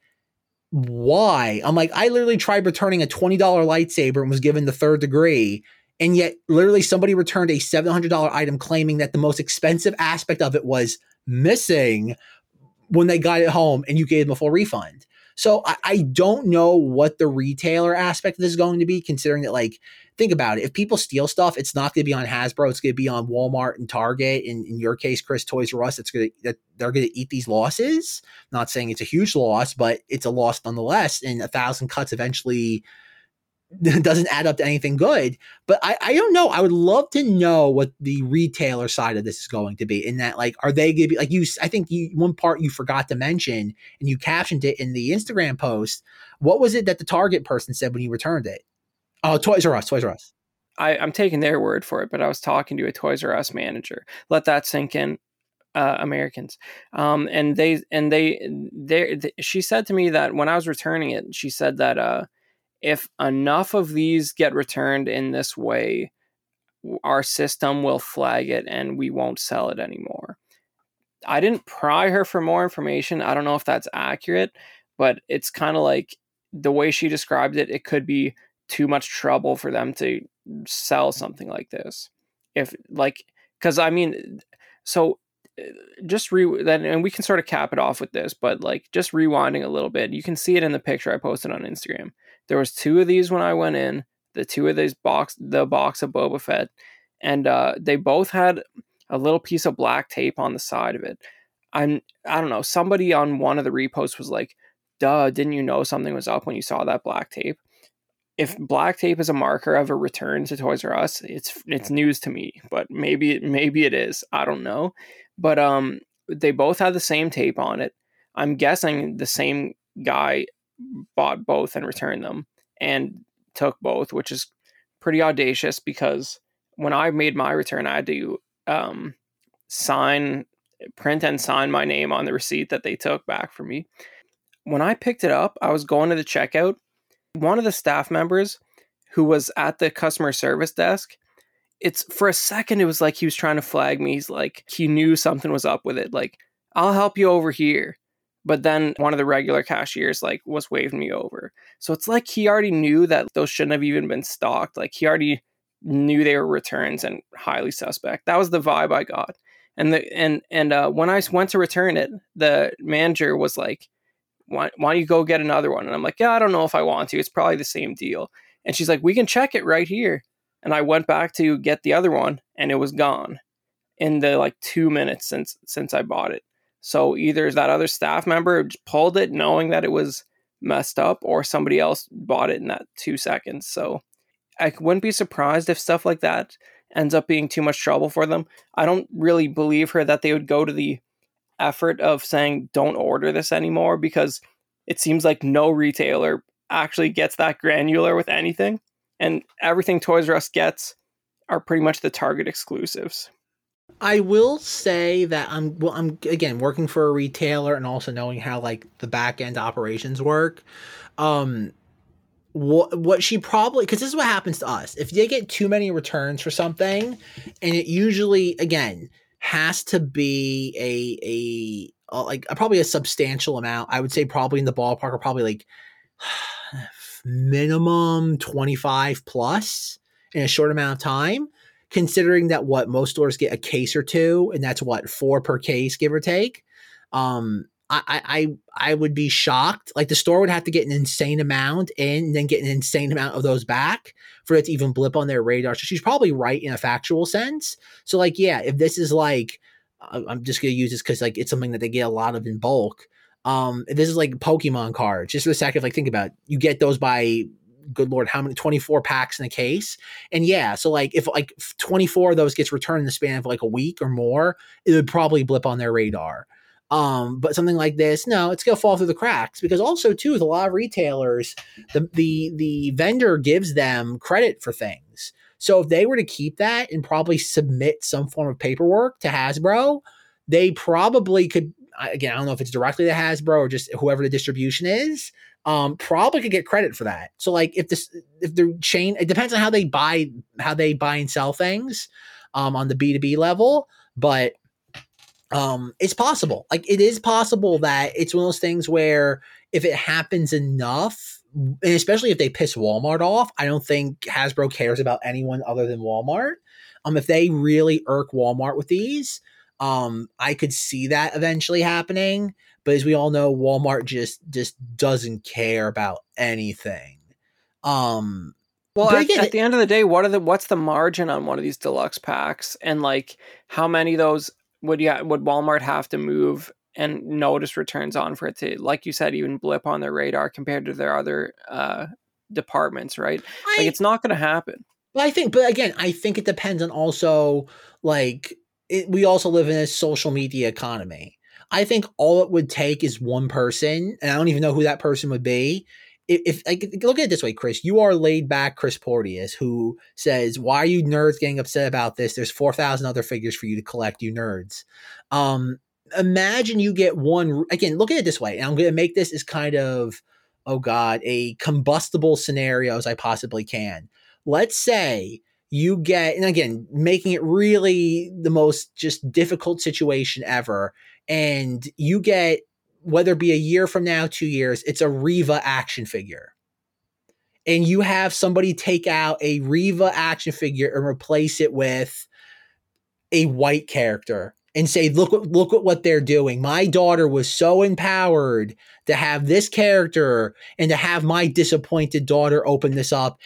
why? I'm like i literally tried returning a $20 lightsaber and was given the third degree and yet, literally, somebody returned a $700 item claiming that the most expensive aspect of it was missing when they got it home and you gave them a full refund. So I, I, don't know what the retailer aspect of this is going to be, considering that, like, think about it. If people steal stuff, it's not going to be on Hasbro. It's going to be on Walmart and Target. In, in your case, Chris, Toys R Us. It's going to that they're going to eat these losses. Not saying it's a huge loss, but it's a loss nonetheless. And a thousand cuts eventually doesn't add up to anything good. But I, I don't know. I would love to know what the retailer side of this is going to be. In that, like, are they going to be like you? I think you one part you forgot to mention, and you captioned it in the Instagram post. What was it that the Target person said when you returned it? Oh, Toys R Us. Toys R Us. I, I'm taking their word for it, but I was talking to a Toys R Us manager. Let that sink in. Uh, Americans, um, and they and they, they, she said to me that when I was returning it, she said that uh, if enough of these get returned in this way, our system will flag it and we won't sell it anymore. I didn't pry her for more information. I don't know if that's accurate, but it's kind of like the way she described it, it could be too much trouble for them to sell something like this. If, like, because I mean, so uh, just re then and we can sort of cap it off with this but like just rewinding a little bit you can see it in the picture i posted on instagram there was two of these when I went in. The two of these box, the box of Boba Fett, and uh, they both had a little piece of black tape on the side of it. I'm I don't know. Somebody on one of the reposts was like, "Duh, didn't you know something was up when you saw that black tape?" If black tape is a marker of a return to Toys R Us, it's it's news to me. But maybe maybe it is. I don't know. But um, they both had the same tape on it. I'm guessing the same guy bought both and returned them and took both, which is pretty audacious because when I made my return, I had to um, sign, print, and sign my name on the receipt that they took back from me. When I picked it up, I was going to the checkout. One of the staff members who was at the customer service desk, it's for a second, it was like he was trying to flag me. He's like, he knew something was up with it. Like, I'll help you over here but then one of the regular cashiers like was waving me over. So it's like he already knew that those shouldn't have even been stocked. Like he already knew they were returns and highly suspect. That was the vibe I got. And the and and uh, when I went to return it, the manager was like, why, why don't you go get another one? And I'm like, yeah, I don't know if I want to. It's probably the same deal. And she's like, we can check it right here. And I went back to get the other one and it was gone in the like two minutes since since I bought it. So either that other staff member pulled it knowing that it was messed up, or somebody else bought it in that two seconds. So I wouldn't be surprised if stuff like that ends up being too much trouble for them. I don't really believe her that they would go to the effort of saying don't order this anymore because it seems like no retailer actually gets that granular with anything. And everything Toys R Us gets are pretty much the Target exclusives. I will say that I'm well. I'm again working for a retailer and also knowing how like the back end operations work. Um, what what she probably because this is what happens to us if they get too many returns for something, and it usually again has to be a a like a, probably a substantial amount. I would say probably in the ballpark or probably like minimum twenty five plus in a short amount of time considering that what most stores get a case or two, and that's what four per case, give or take. Um, I, I I would be shocked. Like the store would have to get an insane amount in, and then get an insane amount of those back for it to even blip on their radar. So she's probably right in a factual sense. So like, yeah, if this is like, I'm just gonna use this because like it's something that they get a lot of in bulk. Um, this is like Pokemon cards. Just for a second, like think about it. you get those by good lord, how many 24 packs in a case? And yeah, so like if like 24 of those gets returned in the span of like a week or more, it would probably blip on their radar. Um, but something like this, no, it's gonna fall through the cracks because also too with a lot of retailers, the the the vendor gives them credit for things. So if they were to keep that and probably submit some form of paperwork to Hasbro, they probably could again, I don't know if it's directly to Hasbro or just whoever the distribution is, um, probably could get credit for that. So like if this if the chain it depends on how they buy how they buy and sell things um on the B2B level, but um it's possible. Like it is possible that it's one of those things where if it happens enough and especially if they piss Walmart off, I don't think Hasbro cares about anyone other than Walmart. Um if they really irk Walmart with these, um I could see that eventually happening. But as we all know, Walmart just just doesn't care about anything. Um, well, at, again, at, the end of the day, what are the what's the margin on one of these deluxe packs, and like how many of those would you would Walmart have to move and notice returns on for it to, like you said, even blip on their radar compared to their other uh, departments, right? I, like it's not going to happen. But I think, but again, I think it depends on also like it, we also live in a social media economy. I think all it would take is one person, and I don't even know who that person would be. If, if look at it this way, Chris, you are laid back Chris Porteous, who says, "Why are you nerds getting upset about this? There's four thousand other figures for you to collect, you nerds." Um, imagine you get one again. Look at it this way, and I'm going to make this as kind of, oh god, a combustible scenario as I possibly can. Let's say you get, and again, making it really the most just difficult situation ever and you get whether it be a year from now, two years, it's a Reva action figure. And you have somebody take out a Reva action figure and replace it with a white character and say, look look at what they're doing. My daughter was so empowered to have this character and to have my disappointed daughter open this up.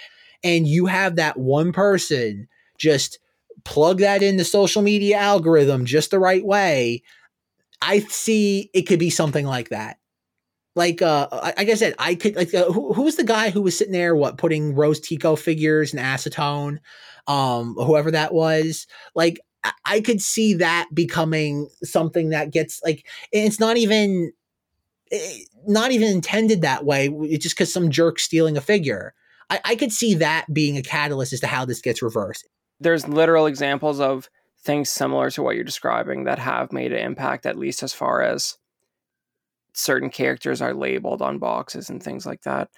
And you have that one person just plug that in the social media algorithm just the right way I see it could be something like that. Like, uh, like I said, I could like uh, who, who was the guy who was sitting there, what putting Rose Tico figures and acetone, um, whoever that was. Like, I, could see that becoming something that gets like it's not even eh, not even intended that way. It's just because some jerk stealing a figure. I, I could see that being a catalyst as to how this gets reversed. There's literal examples of things similar to what you're describing that have made an impact, at least as far as certain characters are labeled on boxes and things like that.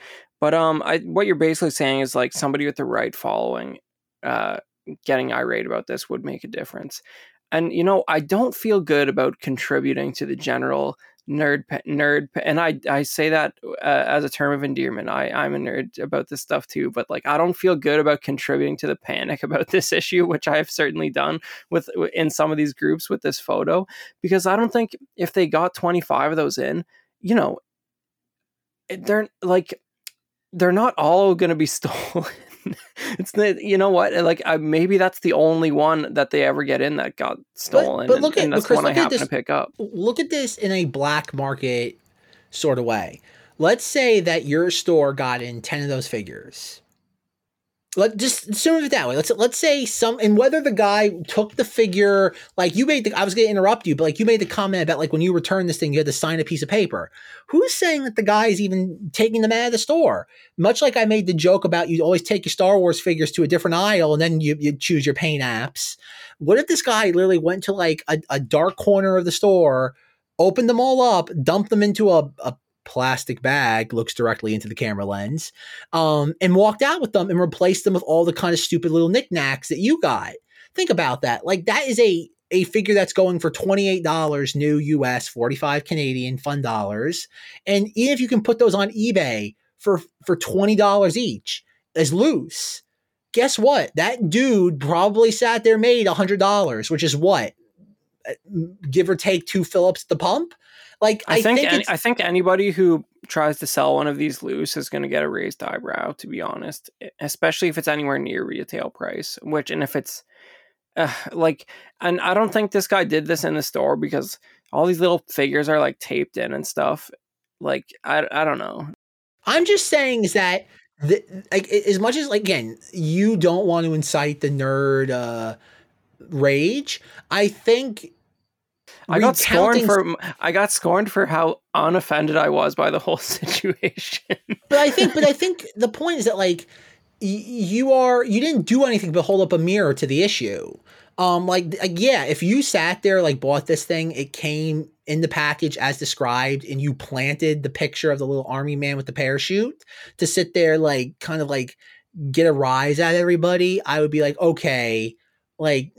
But um, I, what you're basically saying is like somebody with the right following, uh, getting irate about this would make a difference. And you know, I don't feel good about contributing to the general nerd nerd and i i say that uh, as a term of endearment. I i'm a nerd about this stuff too but like i don't feel good about contributing to the panic about this issue which i have certainly done with in some of these groups with this photo because i don't think if they got 25 of those in you know they're like they're not all going to be stolen it's the you know what like uh, maybe that's the only one that they ever get in that got stolen but look and, at- and that's Chris, one i look happen this- to pick up look at this in a black market sort of way. Let's say that your store got in 10 of those figures. Let just assume it that way. Let's let's say some and whether the guy took the figure like you made the I was gonna interrupt you, but like you made the comment about like when you return this thing, you had to sign a piece of paper. Who's saying that the guy is even taking them out of the store? Much like I made the joke about you always take your Star Wars figures to a different aisle and then you, you choose your paint apps. What if this guy literally went to like a, a dark corner of the store, opened them all up, dumped them into a, a plastic bag, looks directly into the camera lens, um, and walked out with them and replaced them with all the kind of stupid little knickknacks that you got. Think about that. Like that is a a figure that's going for $28 new US, 45 Canadian fun dollars. And even if you can put those on eBay for for $20 each as loose, guess what? That dude probably sat there made $100, which is what? Uh, Give or take two Phillips the pump? Like I, think, any, I think anybody who tries to sell one of these loose is going to get a raised eyebrow. To be honest, especially if it's anywhere near retail price. Which and if it's uh, like, and I don't think this guy did this in the store because all these little figures are like taped in and stuff. Like I, I don't know. I'm just saying is that the, like as much as like again you don't want to incite the nerd uh rage. I think I got scorned for I got scorned for how unoffended I was by the whole situation. But I think, but I think the point is that like y- you are you didn't do anything but hold up a mirror to the issue. Um, like, like yeah, if you sat there like bought this thing, it came in the package as described, and you planted the picture of the little army man with the parachute to sit there like kind of like get a rise at everybody. I would be like, okay, like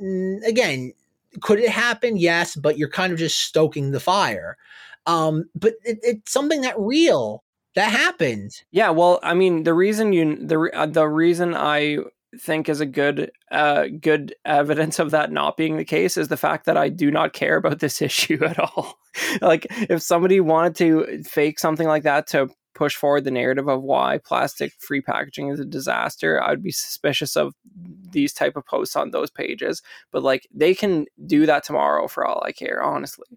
again, could it happen? Yes, but you're kind of just stoking the fire. Um, but it, it's something that real that happened. Yeah, well, I mean, the reason you the uh, the reason I think is a good uh good evidence of that not being the case is the fact that I do not care about this issue at all. like if somebody wanted to fake something like that to push forward the narrative of why plastic free packaging is a disaster, I'd be suspicious of these type of posts on those pages. But like they can do that tomorrow for all I care, honestly.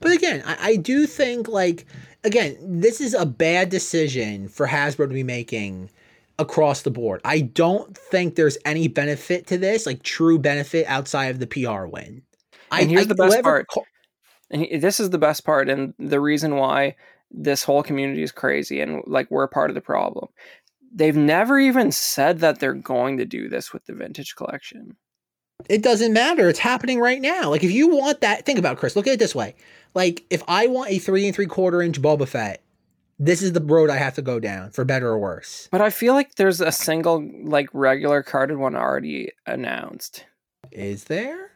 But again, I, I do think like again, this is a bad decision for Hasbro to be making across the board. I don't think there's any benefit to this, like true benefit outside of the PR win. I, And here's I- the best part. ca- and this is the best part and the reason why this whole community is crazy and like we're part of the problem they've never even said that they're going to do this with the vintage collection it doesn't matter. It's happening right now. Like if you want that, think about it, Chris. Look at it this way. Like if I want a three and three quarter inch Boba Fett, this is the road I have to go down for better or worse. but i feel like there's a single like regular carded one already announced Is there?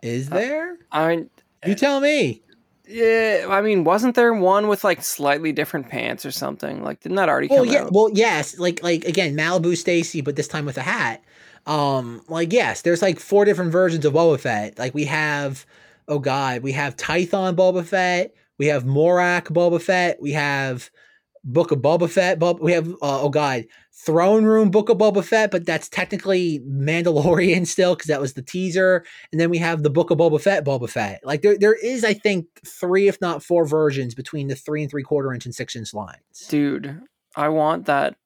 Is Uh, there? i mean You tell me. Yeah i mean wasn't there one with like slightly different pants or something like didn't that already Well, come yeah. out Well, yes. Like, like again, Malibu Stacy, but this time with a hat. Um, like yes, there's like four different versions of Boba Fett. Like we have, oh god, we have Tython Boba Fett, we have Morak Boba Fett, we have Book of Boba Fett. Bob, we have uh, oh god, Throne Room Book of Boba Fett, but that's technically Mandalorian still because that was the teaser. And then we have the Book of Boba Fett, Boba Fett. Like there, there is I think three, if not four versions between the three and three quarter inch and six inch lines. dude i want that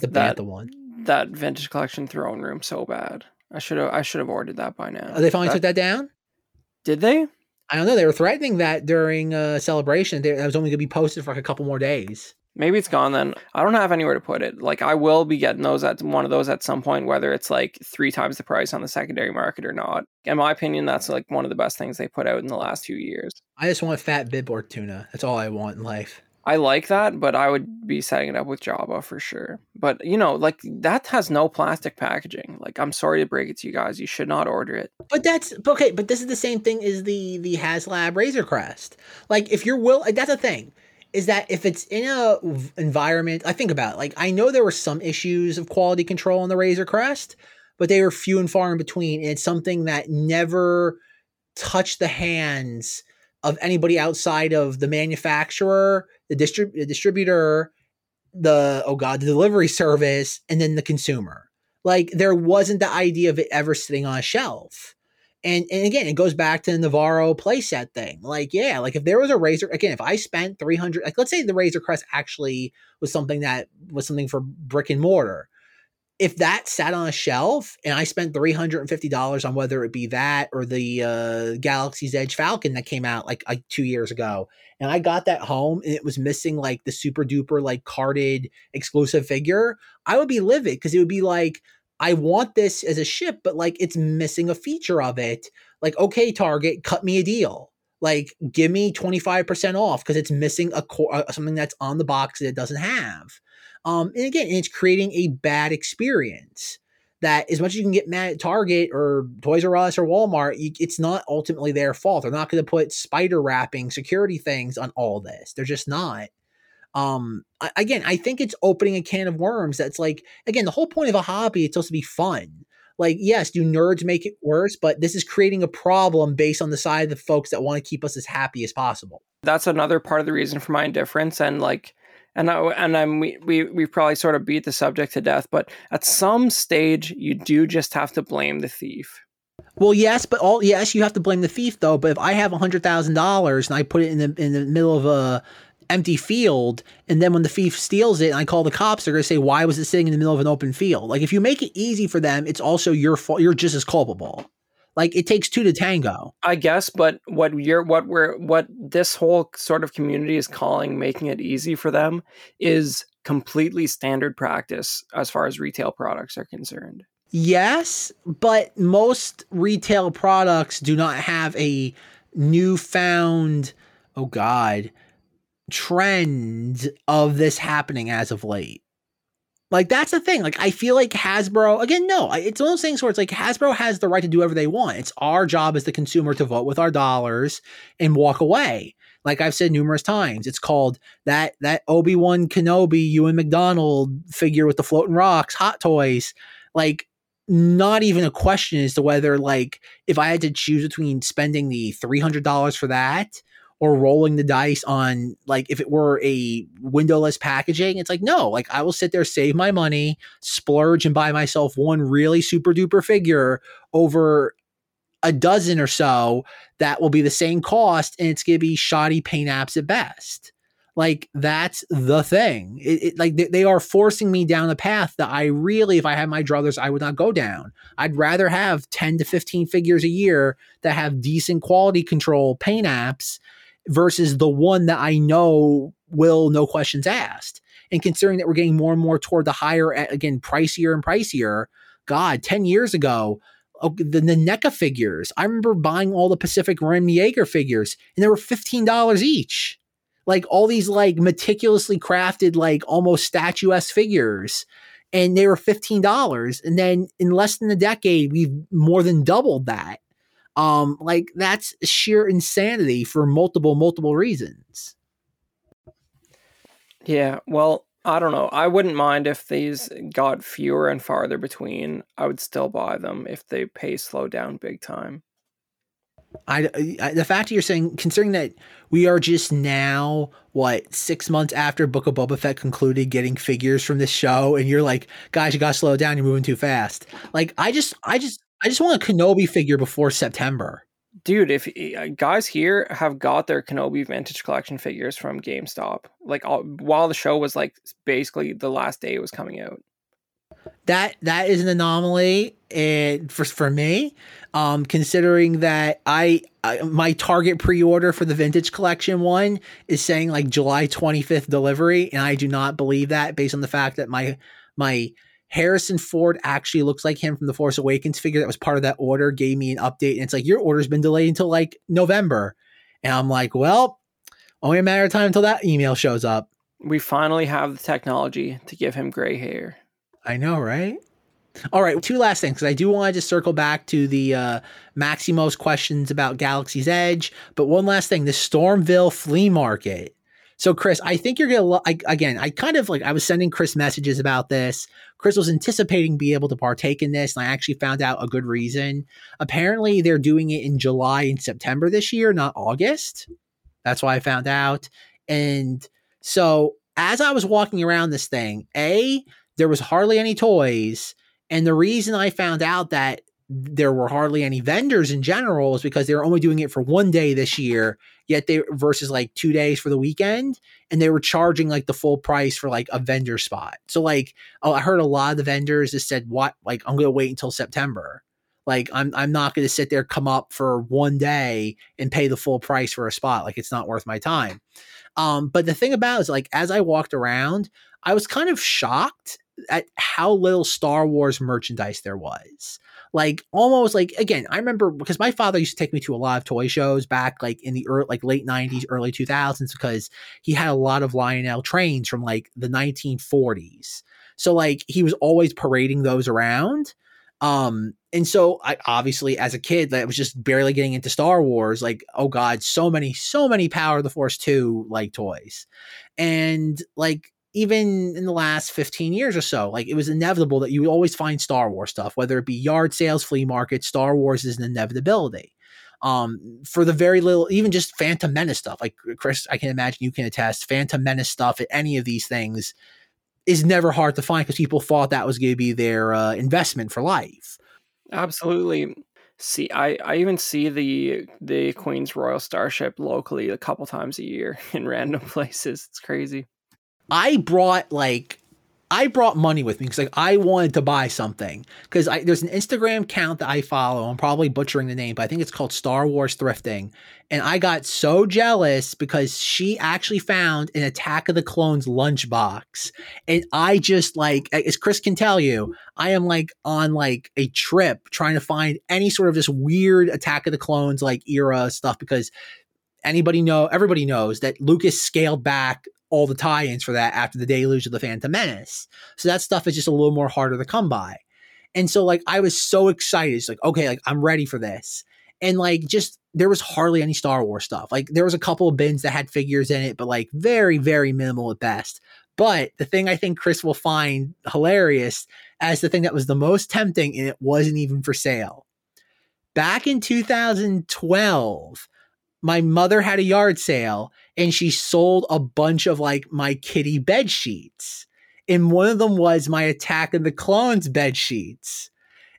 The that Bantha one. that vintage collection throne room so bad i should have i should have ordered that by now Oh, they finally That- took that down. did they I don't know. They were threatening that during uh, celebration. They, that was only going to be posted for like a couple more days. Maybe it's gone then. I don't have anywhere to put it. Like I will be getting those at one of those at some point, whether it's like three times the price on the secondary market or not. In my opinion, that's like one of the best things they put out in the last few years. I just want fat Bib Fortuna. That's all I want in life. I like that, but I would be setting it up with Jabba for sure. But you know, like that has no plastic packaging. Like I'm sorry to break it to you guys, you should not order it. But that's okay. But this is the same thing as the the HasLab Razor Crest. Like if you're will, that's a thing. Is that if it's in a environment? I think about it, like I know there were some issues of quality control on the Razor Crest, but they were few and far in between. And it's something that never touched the hands of anybody outside of the manufacturer, the, distrib- the distributor, the oh god, the delivery service, and then the consumer. Like there wasn't the idea of it ever sitting on a shelf. And and again, it goes back to the Nevarro playset thing. Like, yeah, like if there was a razor, again, if I spent 300, like let's say the Razor Crest actually was something that was something for brick and mortar if that sat on a shelf and I spent three hundred and fifty dollars on whether it be that or the uh, Galaxy's Edge Falcon that came out like, like two years ago, and I got that home and it was missing like the super duper like carded exclusive figure, I would be livid because it would be like I want this as a ship, but like it's missing a feature of it. Like, okay, Target, cut me a deal. Like, give me twenty five percent off because it's missing a core, uh, something that's on the box that it doesn't have. Um, and again, it's creating a bad experience that as much as you can get mad at Target or Toys R Us or Walmart, you, it's not ultimately their fault. They're not going to put spider wrapping security things on all this. They're just not. Um, again, I think it's opening a can of worms. That's like, again, the whole point of a hobby, it's supposed to be fun. Like, yes, do nerds make it worse? But this is creating a problem based on the side of the folks that want to keep us as happy as possible. That's another part of the reason for my indifference. And like, and I, and I'm, we we we probably sort of beat the subject to death, but at some stage you do just have to blame the thief. Well, yes, but all yes, you have to blame the thief though. But if I have a hundred thousand dollars and I put it in the in the middle of a empty field, and then when the thief steals it and I call the cops, they're gonna say, "Why was it sitting in the middle of an open field?" Like if you make it easy for them, it's also your fault. You're just as culpable. Like it takes two to tango. I guess, but what you're what we're what this whole sort of community is calling making it easy for them is completely standard practice as far as retail products are concerned. Yes, but most retail products do not have a newfound oh god trend of this happening as of late. Like that's the thing. Like I feel like Hasbro again. No, it's one of those things where it's like Hasbro has the right to do whatever they want. It's our job as the consumer to vote with our dollars and walk away. Like I've said numerous times, it's called that that Obi Wan Kenobi Ewan McDonald figure with the floating rocks, Hot Toys. Like not even a question as to whether like if I had to choose between spending the three hundred dollars for that or rolling the dice on like if it were a windowless packaging it's like no like i will sit there save my money splurge and buy myself one really super duper figure over a dozen or so that will be the same cost and it's going to be shoddy paint apps at best. Like that's the thing. It, it, like they, they are forcing me down a path that i really if i had my druthers i would not go down. I'd rather have 10 to 15 figures a year that have decent quality control paint apps versus the one that I know will no questions asked. And considering that we're getting more and more toward the higher, again, pricier and pricier, God, 10 years ago, the, the NECA figures, I remember buying all the Pacific Rim Jaeger figures and they were $15 each. Like all these like meticulously crafted, like almost statuesque figures. And they were $15. And then in less than a decade, we've more than doubled that. Um, like that's sheer insanity for multiple, multiple reasons. Yeah, well, I don't know. I wouldn't mind if these got fewer and farther between. I would still buy them if they pay slow down big time. I, I, the fact you're saying, considering that we are just now what six months after Book of Boba Fett concluded, getting figures from this show, and you're like, guys, you gotta slow down. You're moving too fast. Like, I just, I just, I just want a Kenobi figure before September. Dude, if uh, guys here have got their Kenobi vintage collection figures from GameStop, like all, while the show was like basically the last day it was coming out. That that is an anomaly, and for for me, um, considering that I, I my target pre-order for the vintage collection one is saying like July twenty fifth delivery, and I do not believe that based on the fact that my my Harrison Ford actually looks like him from the Force Awakens figure that was part of that order, gave me an update. And it's like, your order's been delayed until like November. And I'm like, well, Only a matter of time until that email shows up. We finally have the technology to give him gray hair. I know, right? All right, two last things because I do want to just circle back to the uh, Maximo's questions about Galaxy's Edge. But one last thing: the Stormville flea market. So, Chris, I think you're gonna lo- again. I kind of like I was sending Chris messages about this. Chris was anticipating being able to partake in this, and I actually found out a good reason. Apparently, they're doing it in July and September this year, not August. That's why I found out. And so, as I was walking around this thing, a there was hardly any toys and the reason I found out that there were hardly any vendors in general is because they were only doing it for one day this year, yet they versus like two days for the weekend, and they were charging like the full price for like a vendor spot. So like, oh, I heard a lot of the vendors just said, "What? Like, I'm gonna wait until September." Like I'm I'm not going to sit there come up for one day and pay the full price for a spot. Like it's not worth my time. Um, but the thing about is like as I walked around, I was kind of shocked at how little Star Wars merchandise there was. Like almost like again, I remember because my father used to take me to a lot of toy shows back like in the early, like late 90s, early 2000s because he had a lot of Lionel trains from like the 1940s. So like he was always parading those around. Um, and so I obviously as a kid that was just barely getting into Star Wars, like, oh God, so many, so many Power of the Force 2 like toys. And like even in the last 15 years or so, like it was inevitable that you would always find Star Wars stuff, whether it be yard sales, flea markets, Star Wars is an inevitability. Um, for the very little, even just Phantom Menace stuff, like Chris, I can imagine you can attest, Phantom Menace stuff at any of these things is never hard to find because people thought that was going to be their uh, investment for life. Absolutely. See, I, I even see the the Queen's Royal Starship locally a couple times a year in random places. It's crazy. I brought like I brought money with me because like I wanted to buy something because there's an Instagram account that I follow. I'm probably butchering the name, but I think it's called Star Wars Thrifting. And I got so jealous because she actually found an Attack of the Clones lunchbox, and I just like as Chris can tell you, I am like on like a trip trying to find any sort of this weird Attack of the Clones like era stuff because anybody know everybody knows that Lucas scaled back all the tie-ins for that after the deluge of the Phantom Menace. So that stuff is just a little more harder to come by. And so like I was so excited. It's like, okay, like I'm ready for this. And like just there was hardly any Star Wars stuff. Like there was a couple of bins that had figures in it, but like very, very minimal at best. But the thing I think Chris will find hilarious as the thing that was the most tempting, and it wasn't even for sale. Back in 2012, my mother had a yard sale and she sold a bunch of like my kitty bed sheets. And one of them was my Attack of the Clones bed sheets.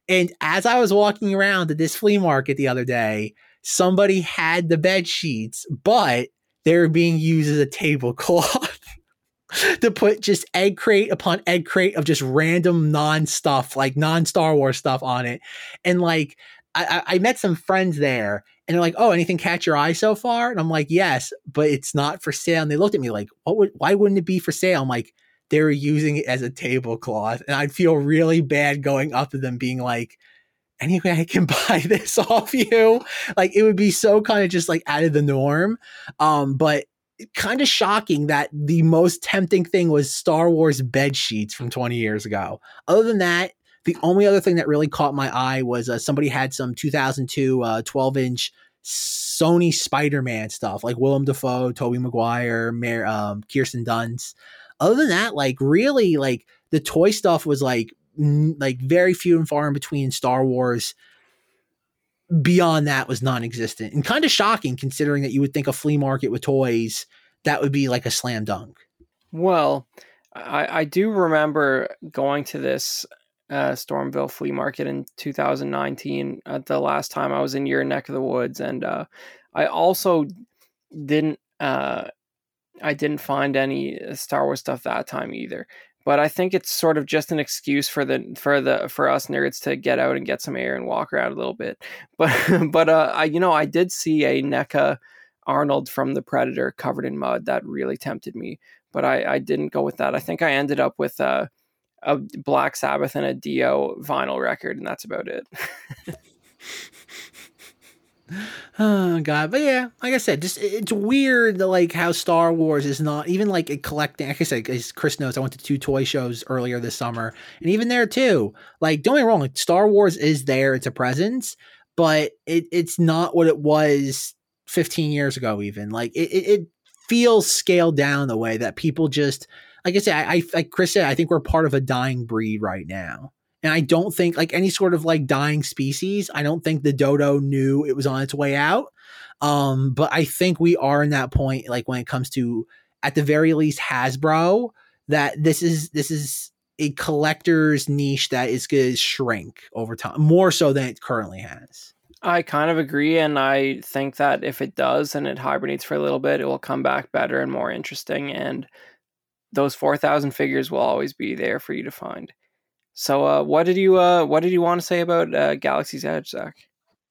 And as I was walking around at this flea market the other day, somebody had the bed sheets, but they were being used as a tablecloth to put just egg crate upon egg crate of just random non stuff, like non Star Wars stuff on it. And like, I, I met some friends there and they're like, "Oh, anything catch your eye so far?" And I'm like, "Yes, but it's not for sale." And they looked at me like, "What would? Why wouldn't it be for sale?" I'm like, "They were using it as a tablecloth," and I'd feel really bad going up to them, being like, "Anyway, I can buy this off you." Like it would be so kind of just like out of the norm. Um, but kind of shocking that the most tempting thing was Star Wars bed sheets from 20 years ago. Other than that, the only other thing that really caught my eye was uh, somebody had some 2002 uh, 12 inch Sony Spider Man stuff, like Willem Dafoe, Tobey Maguire, um, Kirsten Dunst. Other than that, like really, like the toy stuff was like n- like very few and far in between Star Wars. Beyond that was non-existent and kind of shocking considering that you would think a flea market with toys that would be like a slam dunk. Well, I, I do remember going to this uh, Stormville Flea Market in 2019, at uh, the last time I was in your neck of the woods, and uh, I also didn't uh, I didn't find any uh, Star Wars stuff that time either. But I think it's sort of just an excuse for the for the for us nerds to get out and get some air and walk around a little bit. But but uh, I you know I did see a NECA Arnold from the Predator covered in mud that really tempted me, but I I didn't go with that. I think I ended up with a Black Sabbath and a Dio vinyl record, and that's about it. Oh god, but yeah, like I said, just it's weird like how Star Wars is not even like a collecting. Like I said, as Chris knows, I went to two toy shows earlier this summer, and even there too. Like, don't get me wrong, like Star Wars is there; it's a presence, but it it's not what it was 15 years ago. Even like it, it, it feels scaled down the way that people just like I said, I, I like Chris said, I think we're part of a dying breed right now. And I don't think like any sort of like dying species, I don't think the dodo knew it was on its way out. Um, but I think we are in that point, like when it comes to at the very least Hasbro, that this is this is a collector's niche that is going to shrink over time, more so than it currently has. I kind of agree, and I think that if it does and it hibernates for a little bit, it will come back better and more interesting. And those four thousand figures will always be there for you to find. So, uh, what did you uh, what did you want to say about uh, Galaxy's Edge, Zach?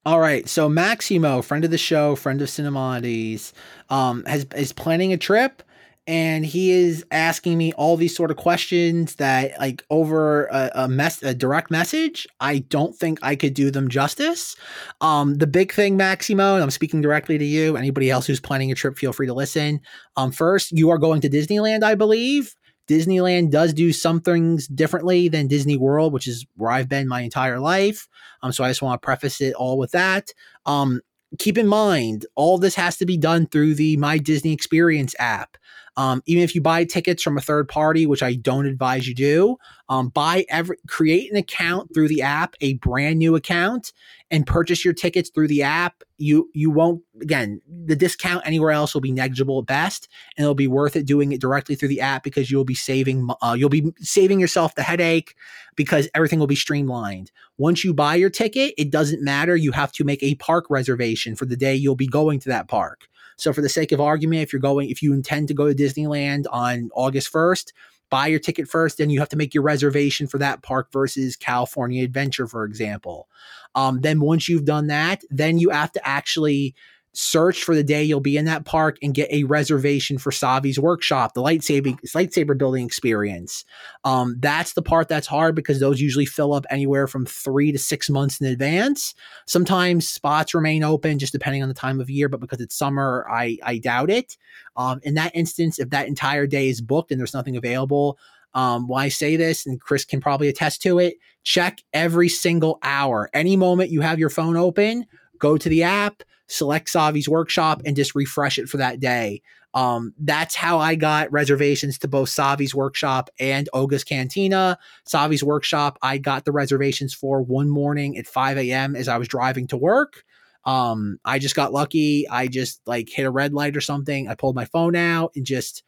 All right, so Maximo, friend of the show, friend of Cinemodities, um, has is planning a trip, and he is asking me all these sort of questions that, like, over a, a mess, a direct message, I don't think I could do them justice. Um, the big thing, Maximo, and I'm speaking directly to you. Anybody else who's planning a trip, feel free to listen. Um, first, you are going to Disneyland, I believe. Disneyland does do some things differently than Disney World, which is where I've been my entire life. Um, so I just want to preface it all with that. Um, keep in mind, all this has to be done through the My Disney Experience app. Um, even if you buy tickets from a third party, which I don't advise you do, um, buy every create an account through the app, a brand new account, and purchase your tickets through the app. You you won't again the discount anywhere else will be negligible at best, and it'll be worth it doing it directly through the app because you'll be saving uh, you'll be saving yourself the headache because everything will be streamlined. Once you buy your ticket, it doesn't matter. You have to make a park reservation for the day you'll be going to that park. So for the sake of argument, if you're going, if you intend to go to Disneyland on August 1st, buy your ticket first, then you have to make your reservation for that park versus California Adventure, for example. Um, then once you've done that, then you have to actually search for the day you'll be in that park and get a reservation for Savi's workshop, the lightsaber lightsaber building experience. Um, that's the part that's hard because those usually fill up anywhere from three to six months in advance. Sometimes spots remain open just depending on the time of year, but because it's summer, I I doubt it. Um, in that instance, if that entire day is booked and there's nothing available, um, why I say this, and Chris can probably attest to it, check every single hour. Any moment you have your phone open, go to the app, select Savi's workshop, and just refresh it for that day. Um, that's how I got reservations to both Savi's workshop and Oga's Cantina. Savi's workshop, I got the reservations for one morning at 5 a.m. as I was driving to work. Um, I just got lucky. I just like hit a red light or something. I pulled my phone out and just,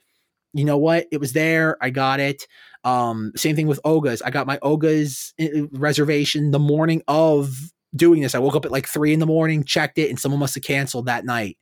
you know what? It was there. I got it. Um, same thing with Oga's. I got my Oga's uh, reservation the morning of doing this. I woke up at like three in the morning, checked it, and someone must have canceled that night.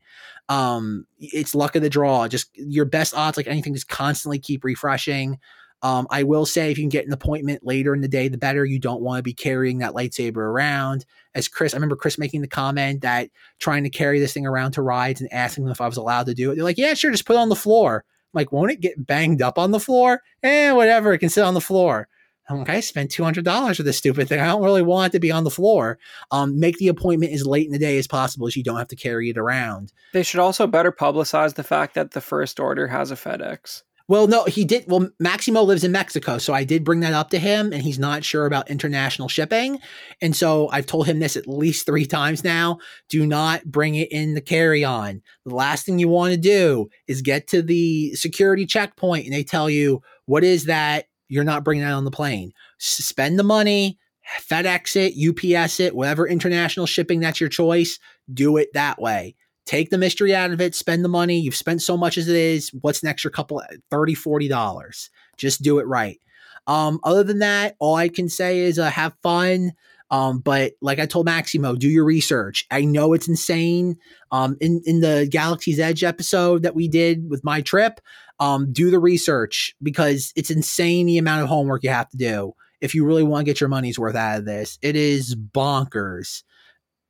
Um, it's luck of the draw. Just your best odds, like anything, just constantly keep refreshing. Um, I will say if you can get an appointment later in the day, the better. You don't want to be carrying that lightsaber around. As Chris, I remember Chris making the comment that trying to carry this thing around to rides and asking them if I was allowed to do it. They're like, yeah, sure, just put it on the floor. I'm like, won't it get banged up on the floor? Eh, whatever, it can sit on the floor. I'm like, I spent two hundred dollars for this stupid thing. I don't really want it to be on the floor. Um, make the appointment as late in the day as possible, so you don't have to carry it around. They should also better publicize the fact that the first order has a FedEx. Well, no, he did. Well, Maximo lives in Mexico, so I did bring that up to him, and he's not sure about international shipping. And so I've told him this at least three times now. Do not bring it in the carry on. The last thing you want to do is get to the security checkpoint, and they tell you, What is that? You're not bringing that on the plane. Spend the money, FedEx it, UPS it, whatever international shipping that's your choice, do it that way. Take the mystery out of it, spend the money. You've spent so much as it is. What's an extra couple 30 $40? Just do it right. Um, other than that, all I can say is uh, have fun. Um, but like I told Maximo, do your research. I know it's insane. Um, in in the Galaxy's Edge episode that we did with my trip, um, do the research because it's insane the amount of homework you have to do if you really want to get your money's worth out of this. It is bonkers.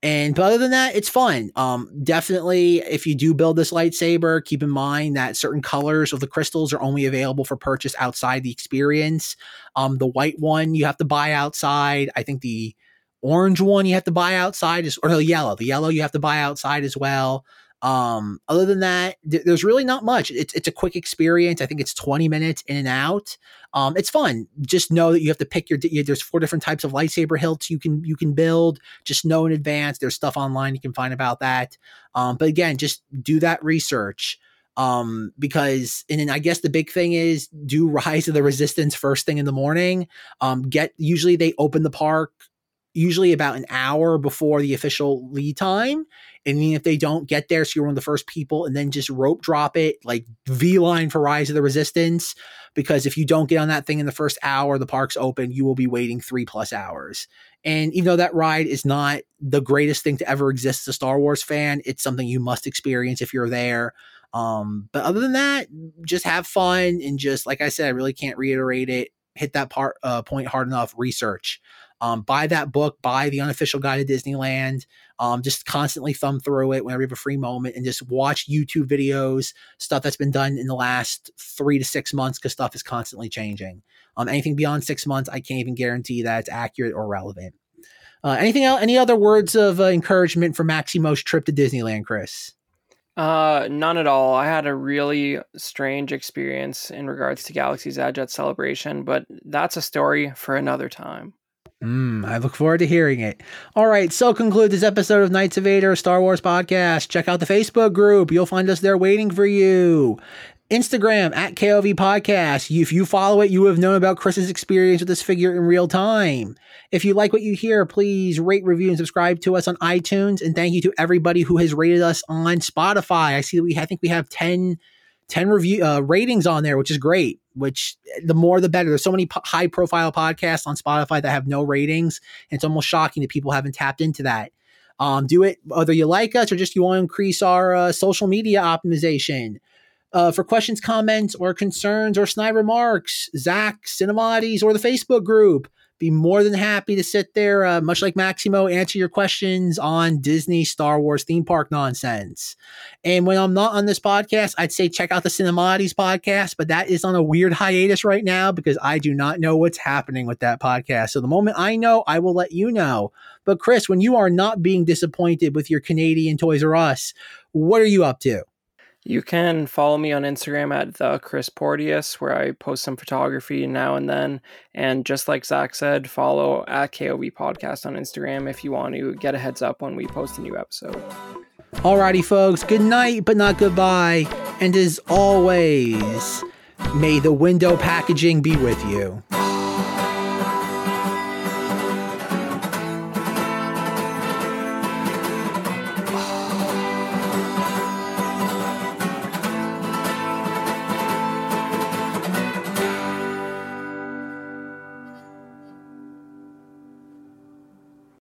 And but other than that, it's fun. Um, definitely, if you do build this lightsaber, keep in mind that certain colors of the crystals are only available for purchase outside the experience. Um, the white one you have to buy outside. I think the orange one you have to buy outside, is or the yellow. The yellow you have to buy outside as well. Um, other than that, th- there's really not much. It's it's a quick experience. I think it's 20 minutes in and out. Um, it's fun. Just know that you have to pick your. You, there's four different types of lightsaber hilts you can you can build. Just know in advance. There's stuff online you can find about that. Um, but again, just do that research. Um, because and then I guess the big thing is do Rise of the Resistance first thing in the morning. Um, get usually they open the park usually about an hour before the official lead time. And even if they don't get there, so you're one of the first people, and then just rope drop it, like V line for Rise of the Resistance. Because if you don't get on that thing in the first hour, the park's open, you will be waiting three plus hours. And even though that ride is not the greatest thing to ever exist as a Star Wars fan, it's something you must experience if you're there. Um, but other than that, just have fun and just like I said, I really can't reiterate it. Hit that part uh, point hard enough. Research. Um, buy that book, buy the unofficial guide to Disneyland. Um, just constantly thumb through it whenever you have a free moment and just watch YouTube videos, stuff that's been done in the last three to six months because stuff is constantly changing. Um, anything beyond six months, I can't even guarantee that it's accurate or relevant. Uh, anything else? Any other words of uh, encouragement for Maximo's trip to Disneyland, Chris? Uh, none at all. I had a really strange experience in regards to Galaxy's Edge at Celebration, but that's a story for another time. Mm, I look forward to hearing it. All right, so conclude this episode of Knights of Vader Star Wars podcast. Check out the Facebook group. You'll find us there waiting for you. Instagram at KOV Podcast. If you follow it, you have known about Chris's experience with this figure in real time. If you like what you hear, please rate, review, and subscribe to us on iTunes. And thank you to everybody who has rated us on Spotify. I see that we I think we have 10 10 review uh, ratings on there, which is great. Which the more the better. There's so many high profile podcasts on Spotify that have no ratings, and it's almost shocking that people haven't tapped into that. Um, do it whether you like us or just you want to increase our uh, social media optimization. Uh, for questions, comments, or concerns or snide remarks, Zach, Cinemati's, or the Facebook group be more than happy to sit there, uh, much like Maximo, answer your questions on Disney Star Wars theme park nonsense. And when I'm not on this podcast, I'd say check out the Cinemati's podcast, but that is on a weird hiatus right now because I do not know what's happening with that podcast. So the moment I know, I will let you know. But Chris, when you are not being disappointed with your Canadian Toys R Us, what are you up to? You can follow me on Instagram at the Chris Porteous, where I post some photography now and then. And just like Zach said, follow at KOV Podcast on Instagram if you want to get a heads up when we post a new episode. Alrighty, folks, good night, but not goodbye. And as always, may the window packaging be with you.